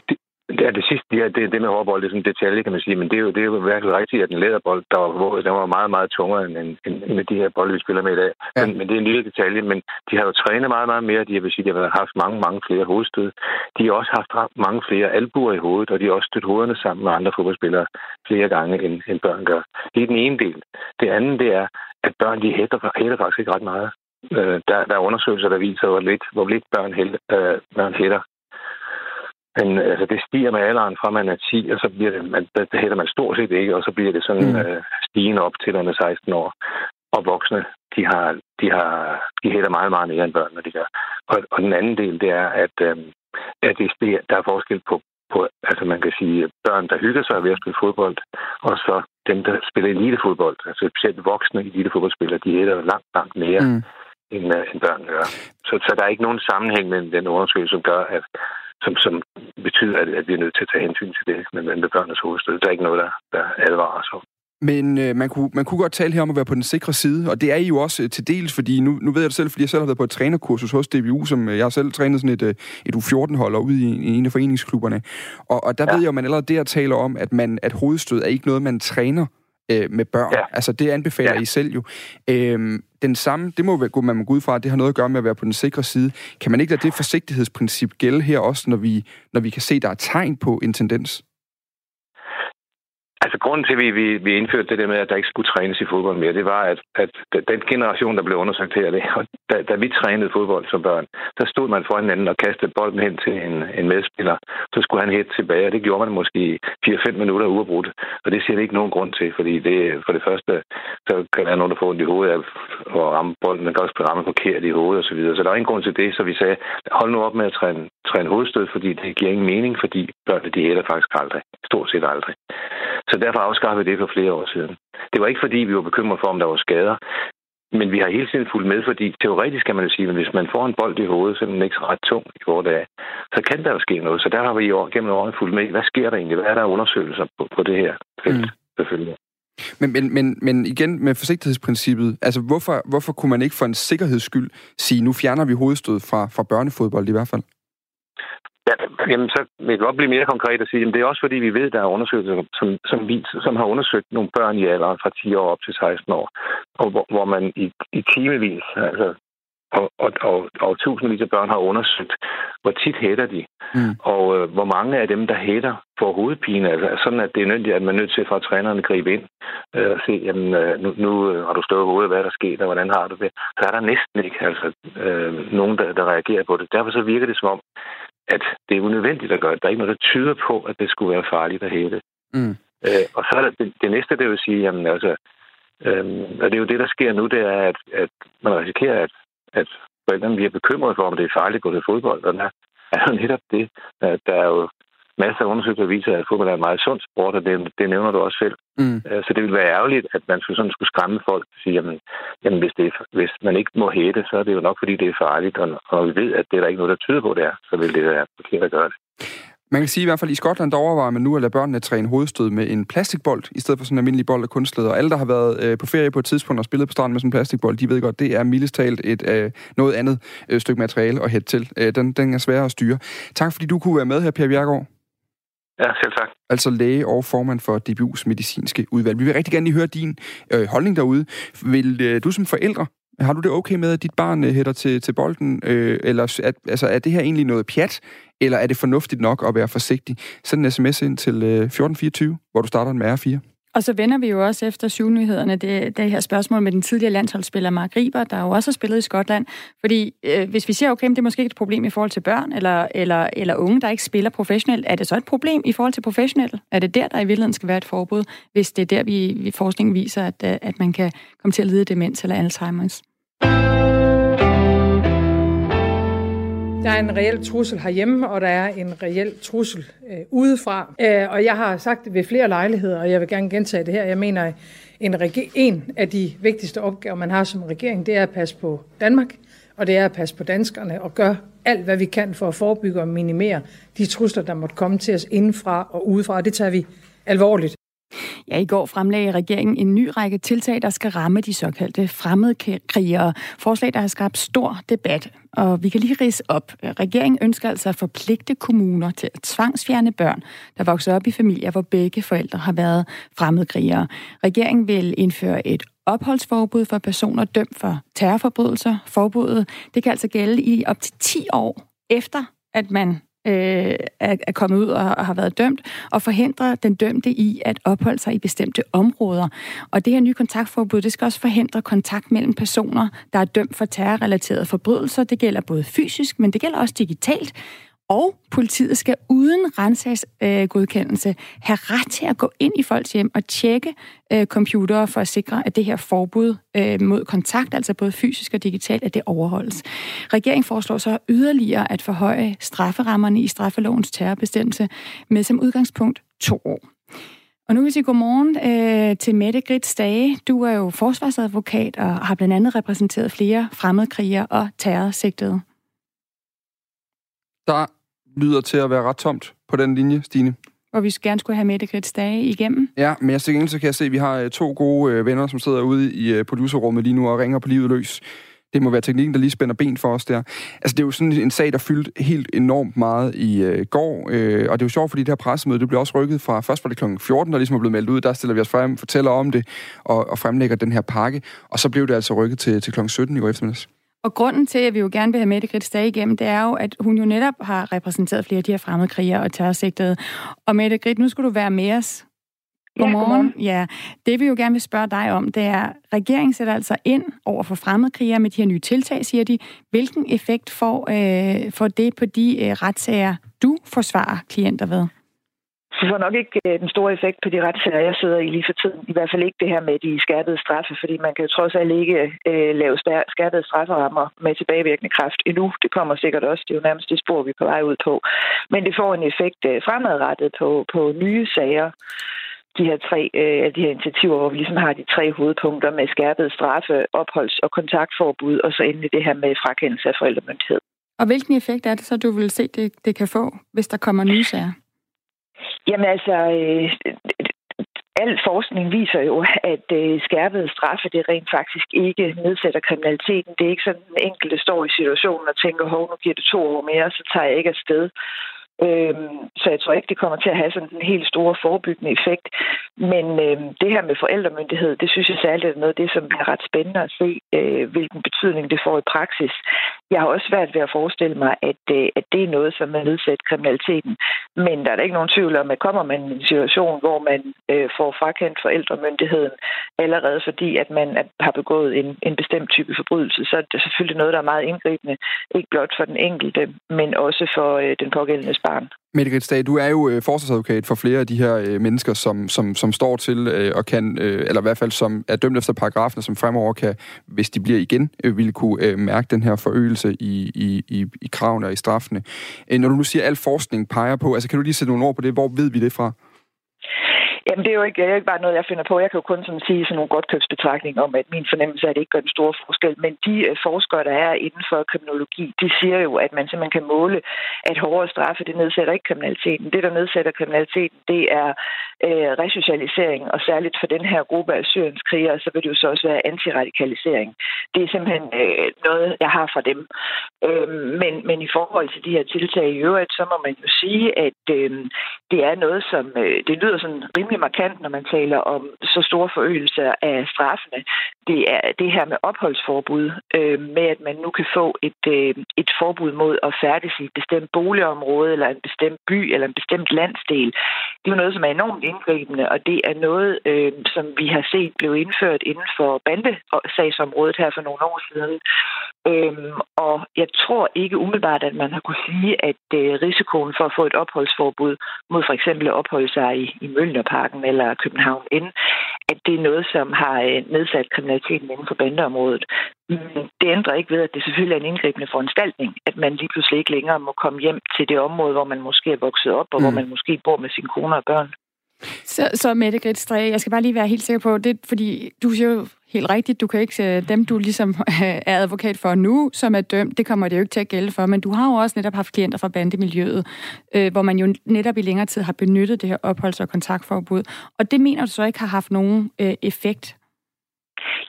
Det, det er det sidste, ja, det, det med hårbold, det er sådan en detalje, kan man sige, men det er jo, det er jo virkelig rigtigt, at den læderbold, der var, den var meget, meget tungere end, end, end de her bolde, vi spiller med i dag. Ja. Men, men, det er en lille detalje, men de har jo trænet meget, meget mere. De har, vil sige, de har haft mange, mange flere hovedstød. De har også haft mange flere albuer i hovedet, og de har også stødt hovederne sammen med andre fodboldspillere flere gange, end, end børn gør. Det er den ene del. Det andet, det er, at børn, de hætter, hætter faktisk ikke ret meget. Øh, der, der er undersøgelser, der viser, hvor lidt, hvor lidt børn, hætter, øh, børn hætter men altså, det stiger med alderen fra man er 10, og så bliver det, man, det hætter man stort set ikke, og så bliver det sådan mm. øh, stigende op til, man er 16 år. Og voksne, de har, de har, de hætter meget, meget mere end børn, når de gør. Og, og den anden del, det er, at, øh, at det, der er forskel på, på, altså man kan sige, børn, der hygger sig ved at spille fodbold, og så dem, der spiller elitefodbold. Altså specielt voksne elitefodboldspillere, de hætter langt, langt mere. Mm end, uh, end børn gør. Så, så der er ikke nogen sammenhæng mellem den undersøgelse, som gør, at som, som betyder, at, at vi er nødt til at tage hensyn til det med, med børnenes hovedstød. Der er ikke noget, der, der advarer os om. Men øh, man, kunne, man kunne godt tale her om at være på den sikre side, og det er I jo også øh, til dels, fordi nu, nu ved jeg det selv, fordi jeg selv har været på et trænerkursus hos DBU, som øh, jeg har selv trænet sådan et, øh, et U14-hold ude i, i en af foreningsklubberne. Og, og der ja. ved jeg, at man allerede der taler om, at, man, at hovedstød er ikke noget, man træner øh, med børn. Ja. Altså, det anbefaler ja. I selv jo. Øhm, den samme, det må man må gå ud fra, det har noget at gøre med at være på den sikre side. Kan man ikke lade det forsigtighedsprincip gælde her også, når vi, når vi kan se, at der er tegn på en tendens? Altså, grunden til, at vi, vi, vi indførte det der med, at der ikke skulle trænes i fodbold mere, det var, at, at den generation, der blev undersøgt her, det, da, da vi trænede fodbold som børn, der stod man foran hinanden og kastede bolden hen til en, en medspiller. Så skulle han hætte tilbage, og det gjorde man måske 4-5 minutter uafbrudt. Og det ser det ikke nogen grund til, fordi det, for det første, så kan der være nogen, der får ondt i hovedet af at ramme bolden. Man kan også ramme forkert i hovedet osv. Så, videre. så der er ingen grund til det, så vi sagde, hold nu op med at træne, træne hovedstød, fordi det giver ingen mening, fordi børnene de hælder faktisk aldrig. Stort set aldrig. Så derfor afskaffede vi det for flere år siden. Det var ikke fordi, vi var bekymret for, om der var skader, men vi har hele tiden fulgt med, fordi teoretisk kan man jo sige, at hvis man får en bold i hovedet, så er den ikke ret tung i vores dage, så kan der jo ske noget. Så der har vi i år, gennem årene fulgt med. Hvad sker der egentlig? Hvad er der undersøgelser på, på det her felt, mm. selvfølgelig? Men, men, men, men igen med forsigtighedsprincippet, altså hvorfor, hvorfor kunne man ikke for en sikkerheds skyld sige, nu fjerner vi hovedstød fra, fra børnefodbold i hvert fald? Ja, jamen, så vil jeg godt blive mere konkret og sige, at det er også fordi, vi ved, at der er undersøgelser, som, som, som har undersøgt nogle børn i alderen fra 10 år op til 16 år, og hvor, hvor man i, i timevis, altså og, og, og, og tusindvis af børn har undersøgt, hvor tit hætter de, mm. og øh, hvor mange af dem, der hætter, får hovedpine. Altså sådan, at det er nødvendigt, at man er nødt til fra træneren at gribe ind øh, og se, jamen, øh, nu, nu øh, har du stået hovedet, hvad der sker, og hvordan har du det? Så er der næsten ikke altså, øh, nogen, der, der reagerer på det. Derfor så virker det som om, at det er unødvendigt at gøre det. Der er ikke noget, der tyder på, at det skulle være farligt at hætte. Mm. Øh, og så er der det, det næste, det vil sige, jamen altså, øh, og det er jo det, der sker nu, det er, at, at man risikerer, at, at forældrene bliver bekymret for, om det er farligt at gå til fodbold. Og der er jo netop det, at der er jo masser af undersøgelser, der viser, at fodbold er en meget sund sport, og det, det nævner du også selv. Mm. Øh, så det vil være ærgerligt, at man skulle, sådan skulle skræmme folk og sige, jamen, jamen hvis, det er, hvis man ikke må hætte, så er det jo nok, fordi det er farligt, og, og vi ved, at det er der ikke noget, der tyder på, det er, så vil det være forkert at gøre det. Man kan sige i hvert fald, at i Skotland der overvejer man nu at lade børnene træne hovedstød med en plastikbold, i stedet for sådan en almindelig bold af kunstleder. Og alle, der har været øh, på ferie på et tidspunkt og spillet på stranden med sådan en plastikbold, de ved godt, det er mildest talt et øh, noget andet øh, stykke materiale at hætte til. Øh, den, den er sværere at styre. Tak fordi du kunne være med her, Per Bjergård. Ja, selv tak. Altså læge og formand for DBU's medicinske udvalg. Vi vil rigtig gerne lige høre din øh, holdning derude. Vil øh, du som forældre, har du det okay med, at dit barn øh, hætter til, til bolden? Øh, eller at, altså, er det her egentlig noget pjat, eller er det fornuftigt nok at være forsigtig? Send en sms ind til øh, 1424, hvor du starter med R4. Og så vender vi jo også efter syvnyhederne det, det her spørgsmål med den tidligere landsholdsspiller Mark Riber, der jo også har spillet i Skotland. Fordi øh, hvis vi siger, okay, det er måske ikke et problem i forhold til børn eller, eller, eller unge, der ikke spiller professionelt, er det så et problem i forhold til professionelle? Er det der, der i virkeligheden skal være et forbud, hvis det er der, vi, vi forskningen viser, at, øh, at man kan komme til at lide demens eller Alzheimer's? Der er en reel trussel herhjemme, og der er en reel trussel øh, udefra. Øh, og jeg har sagt det ved flere lejligheder, og jeg vil gerne gentage det her. Jeg mener, en, en af de vigtigste opgaver, man har som regering, det er at passe på Danmark, og det er at passe på danskerne og gøre alt, hvad vi kan for at forebygge og minimere de trusler, der måtte komme til os indenfra og udefra. Og det tager vi alvorligt. Ja, i går fremlagde regeringen en ny række tiltag, der skal ramme de såkaldte fremmedkrigere. Forslag, der har skabt stor debat. Og vi kan lige rise op. Regeringen ønsker altså at forpligte kommuner til at tvangsfjerne børn, der vokser op i familier, hvor begge forældre har været fremmedkrigere. Regeringen vil indføre et opholdsforbud for personer dømt for terrorforbrydelser. Forbuddet det kan altså gælde i op til 10 år efter, at man øh, er, er kommet ud og, og har været dømt, og forhindre den dømte i at opholde sig i bestemte områder. Og det her nye kontaktforbud, det skal også forhindre kontakt mellem personer, der er dømt for terrorrelaterede forbrydelser. Det gælder både fysisk, men det gælder også digitalt. Og politiet skal uden rensagsgodkendelse øh, have ret til at gå ind i folks hjem og tjekke øh, computere for at sikre, at det her forbud øh, mod kontakt, altså både fysisk og digitalt, at det overholdes. Regeringen foreslår så yderligere at forhøje strafferammerne i straffelovens terrorbestemmelse med som udgangspunkt to år. Og nu vil jeg sige godmorgen øh, til Mette Grit Stage. Du er jo forsvarsadvokat og har blandt andet repræsenteret flere fremmedkrigere og terrorsigtede. Der lyder til at være ret tomt på den linje, Stine. hvor vi gerne skulle have Mette Grits dage igennem. Ja, men jeg så kan jeg se, at vi har to gode venner, som sidder ude i producerrummet lige nu og ringer på livet løs. Det må være teknikken, der lige spænder ben for os der. Altså, det er jo sådan en sag, der fyldte helt enormt meget i øh, går, øh, og det er jo sjovt, fordi det her pressemøde, det blev også rykket fra, først var det kl. 14, der ligesom er blevet meldt ud, der stiller vi os frem, fortæller om det, og, og fremlægger den her pakke, og så blev det altså rykket til, til kl. 17 i går eftermiddags. Og grunden til, at vi jo gerne vil have Mette Grits dag igennem, det er jo, at hun jo netop har repræsenteret flere af de her fremmedkrigere og terrorsigtede. Og Mette Grit, nu skulle du være med os Godmorgen. Ja. Ja, det vi jo gerne vil spørge dig om, det er, regeringen sætter altså ind over for fremmedkrigere med de her nye tiltag, siger de. Hvilken effekt får, øh, får det på de øh, retssager, du forsvarer klienter ved? Det får nok ikke øh, den store effekt på de retssager, jeg sidder i lige for tiden. I hvert fald ikke det her med de skærpede straffe, fordi man kan jo trods alt ikke øh, lave skærpede strafferammer med tilbagevirkende kraft endnu. Det kommer sikkert også. Det er jo nærmest det spor, vi er på vej ud på. Men det får en effekt øh, fremadrettet på, på nye sager de her tre øh, de her initiativer, hvor vi ligesom har de tre hovedpunkter med skærpet straffe, opholds- og kontaktforbud, og så endelig det her med frakendelse af forældremyndighed. Og hvilken effekt er det så, du vil se, det, det kan få, hvis der kommer nye sager? Jamen altså, øh, al forskning viser jo, at øh, skærpede straffe, det rent faktisk ikke nedsætter kriminaliteten. Det er ikke sådan, at den enkelte står i situationen og tænker, hov, nu giver det to år mere, så tager jeg ikke afsted. Øhm, så jeg tror ikke, det kommer til at have sådan en helt stor forebyggende effekt. Men øhm, det her med forældremyndighed, det synes jeg særligt er noget af det, som er ret spændende at se, øh, hvilken betydning det får i praksis. Jeg har også svært ved at forestille mig, at, øh, at det er noget, som er nedsat kriminaliteten. Men der er da ikke nogen tvivl om, at kommer man i en situation, hvor man øh, får frakendt forældremyndigheden, allerede fordi, at man har begået en, en bestemt type forbrydelse, så er det selvfølgelig noget, der er meget indgribende. Ikke blot for den enkelte, men også for øh, den pågældende barn. Mette Gritsdag, du er jo øh, forsvarsadvokat for flere af de her øh, mennesker, som, som, som står til øh, og kan, eller i hvert fald som er dømt efter paragrafen, som fremover kan, hvis de bliver igen, øh, ville kunne mærke den her forøgelse i, i, i, i kravene og i straffene. Når du nu siger, at al forskning peger på, altså kan du lige sætte nogle ord på det, hvor ved vi det fra? Jamen, det er jo ikke, det er ikke bare noget, jeg finder på. Jeg kan jo kun sådan sige sådan nogle godtkøbsbetragtninger om, at min fornemmelse er, at det ikke gør den store forskel. Men de øh, forskere, der er inden for kriminologi, de siger jo, at man simpelthen kan måle, at hårdere straffe, det nedsætter ikke kriminaliteten. Det, der nedsætter kriminaliteten, det er øh, resocialisering, og særligt for den her gruppe af syriens krigere, så vil det jo så også være antiradikalisering. Det er simpelthen øh, noget, jeg har fra dem. Øh, men, men i forhold til de her tiltag i øvrigt, så må man jo sige, at øh, det er noget, som øh, det lyder sådan rimelig markant, når man taler om så store forøgelser af straffene. Det er det her med opholdsforbud, øh, med at man nu kan få et, øh, et forbud mod at færdes i et bestemt boligområde, eller en bestemt by, eller en bestemt landsdel. Det er jo noget, som er enormt indgribende, og det er noget, øh, som vi har set blev indført inden for bandesagsområdet her for nogle år siden. Øhm, og jeg tror ikke umiddelbart, at man har kunne sige, at øh, risikoen for at få et opholdsforbud mod for eksempel at opholde sig i, i Mølnerparken eller København N, at det er noget, som har øh, nedsat kriminaliteten inden for bandeområdet. Men det ændrer ikke ved, at det selvfølgelig er en indgribende foranstaltning, at man lige pludselig ikke længere må komme hjem til det område, hvor man måske er vokset op, og mm. hvor man måske bor med sine koner og børn. Så, så Mette Grits jeg skal bare lige være helt sikker på, det fordi du siger jo helt rigtigt, du kan ikke, øh, dem du ligesom er advokat for nu, som er dømt, det kommer det jo ikke til at gælde for, men du har jo også netop haft klienter fra bandemiljøet, øh, hvor man jo netop i længere tid har benyttet det her opholds- og kontaktforbud, og det mener du så ikke har haft nogen øh, effekt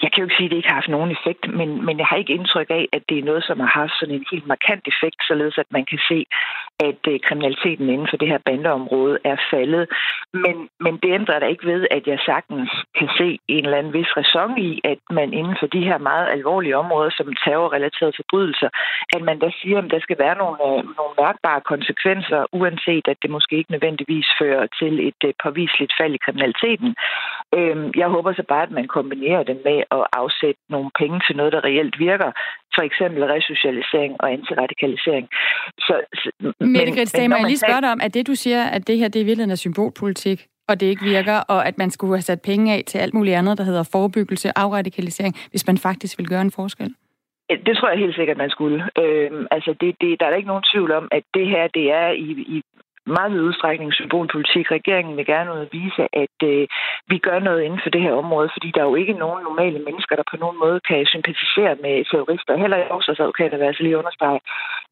jeg kan jo ikke sige, at det ikke har haft nogen effekt, men, men jeg har ikke indtryk af, at det er noget, som har haft sådan en helt markant effekt, således at man kan se, at øh, kriminaliteten inden for det her bandeområde er faldet. Men, men det ændrer da ikke ved, at jeg sagtens kan se en eller anden vis ræson i, at man inden for de her meget alvorlige områder, som terrorrelaterede forbrydelser, at man der siger, at der skal være nogle, øh, nogle mærkbare konsekvenser, uanset at det måske ikke nødvendigvis fører til et øh, påviseligt fald i kriminaliteten. Uh, jeg håber så bare, at man kombinerer den med at afsætte nogle penge til noget, der reelt virker. For eksempel resocialisering og antiradikalisering. Så, Mette Grits, må jeg lige spørge dig om, at det du siger, at det her det er i virkeligheden er symbolpolitik, og det ikke virker, og at man skulle have sat penge af til alt muligt andet, der hedder forebyggelse, afradikalisering, hvis man faktisk vil gøre en forskel? Det tror jeg helt sikkert, man skulle. Øhm, altså, det, det, der er der ikke nogen tvivl om, at det her, det er i, i meget vid udstrækning symbolpolitik. Regeringen vil gerne ud vise, at øh, vi gør noget inden for det her område, fordi der er jo ikke nogen normale mennesker, der på nogen måde kan sympatisere med terrorister, heller ikke advokater, vil jeg altså lige understrege.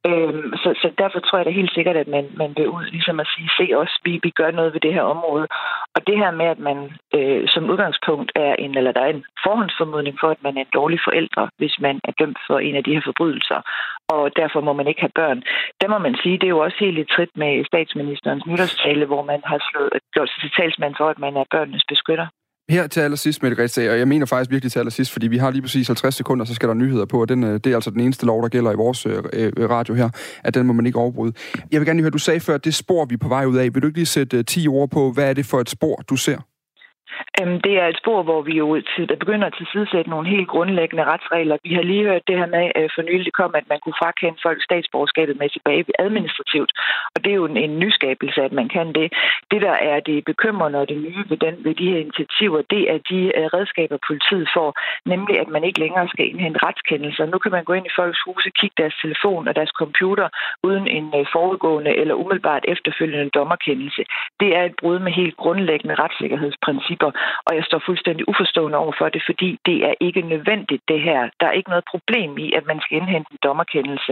Øhm, så, så derfor tror jeg da helt sikkert, at man, man vil ud ligesom at sige, se os, vi, vi gør noget ved det her område. Og det her med, at man øh, som udgangspunkt er en, eller der er en forhåndsformodning for, at man er en dårlig forældre, hvis man er dømt for en af de her forbrydelser, og derfor må man ikke have børn. Der må man sige, det er jo også helt i trit med statsministerens nytårstale, hvor man har slået, øh, gjort sig til talsmand for, at man er børnenes beskytter. Her til allersidst, Mette Grete, og jeg mener faktisk virkelig til allersidst, fordi vi har lige præcis 50 sekunder, så skal der nyheder på, og den, øh, det er altså den eneste lov, der gælder i vores øh, øh, radio her, at den må man ikke overbryde. Jeg vil gerne lige høre, du sagde før, at det spor, vi er på vej ud af. Vil du ikke lige sætte 10 ord på, hvad er det for et spor, du ser? Øhm, det er et spor, hvor vi jo til, der begynder at tilsidesætte nogle helt grundlæggende retsregler. Vi har lige hørt det her med, øh, for nylig kom, at man kunne frakende folk statsborgerskabet med tilbage administrativt. Og det er jo en, nyskabelse, at man kan det. Det, der er det bekymrende og det nye ved, den, ved de her initiativer, det er de øh, redskaber, politiet får. Nemlig, at man ikke længere skal indhente retskendelser. Nu kan man gå ind i folks huse, kigge deres telefon og deres computer uden en foregående forudgående eller umiddelbart efterfølgende dommerkendelse. Det er et brud med helt grundlæggende retssikkerhedsprincipper og jeg står fuldstændig uforstående over for det, fordi det er ikke nødvendigt det her. Der er ikke noget problem i, at man skal indhente en dommerkendelse.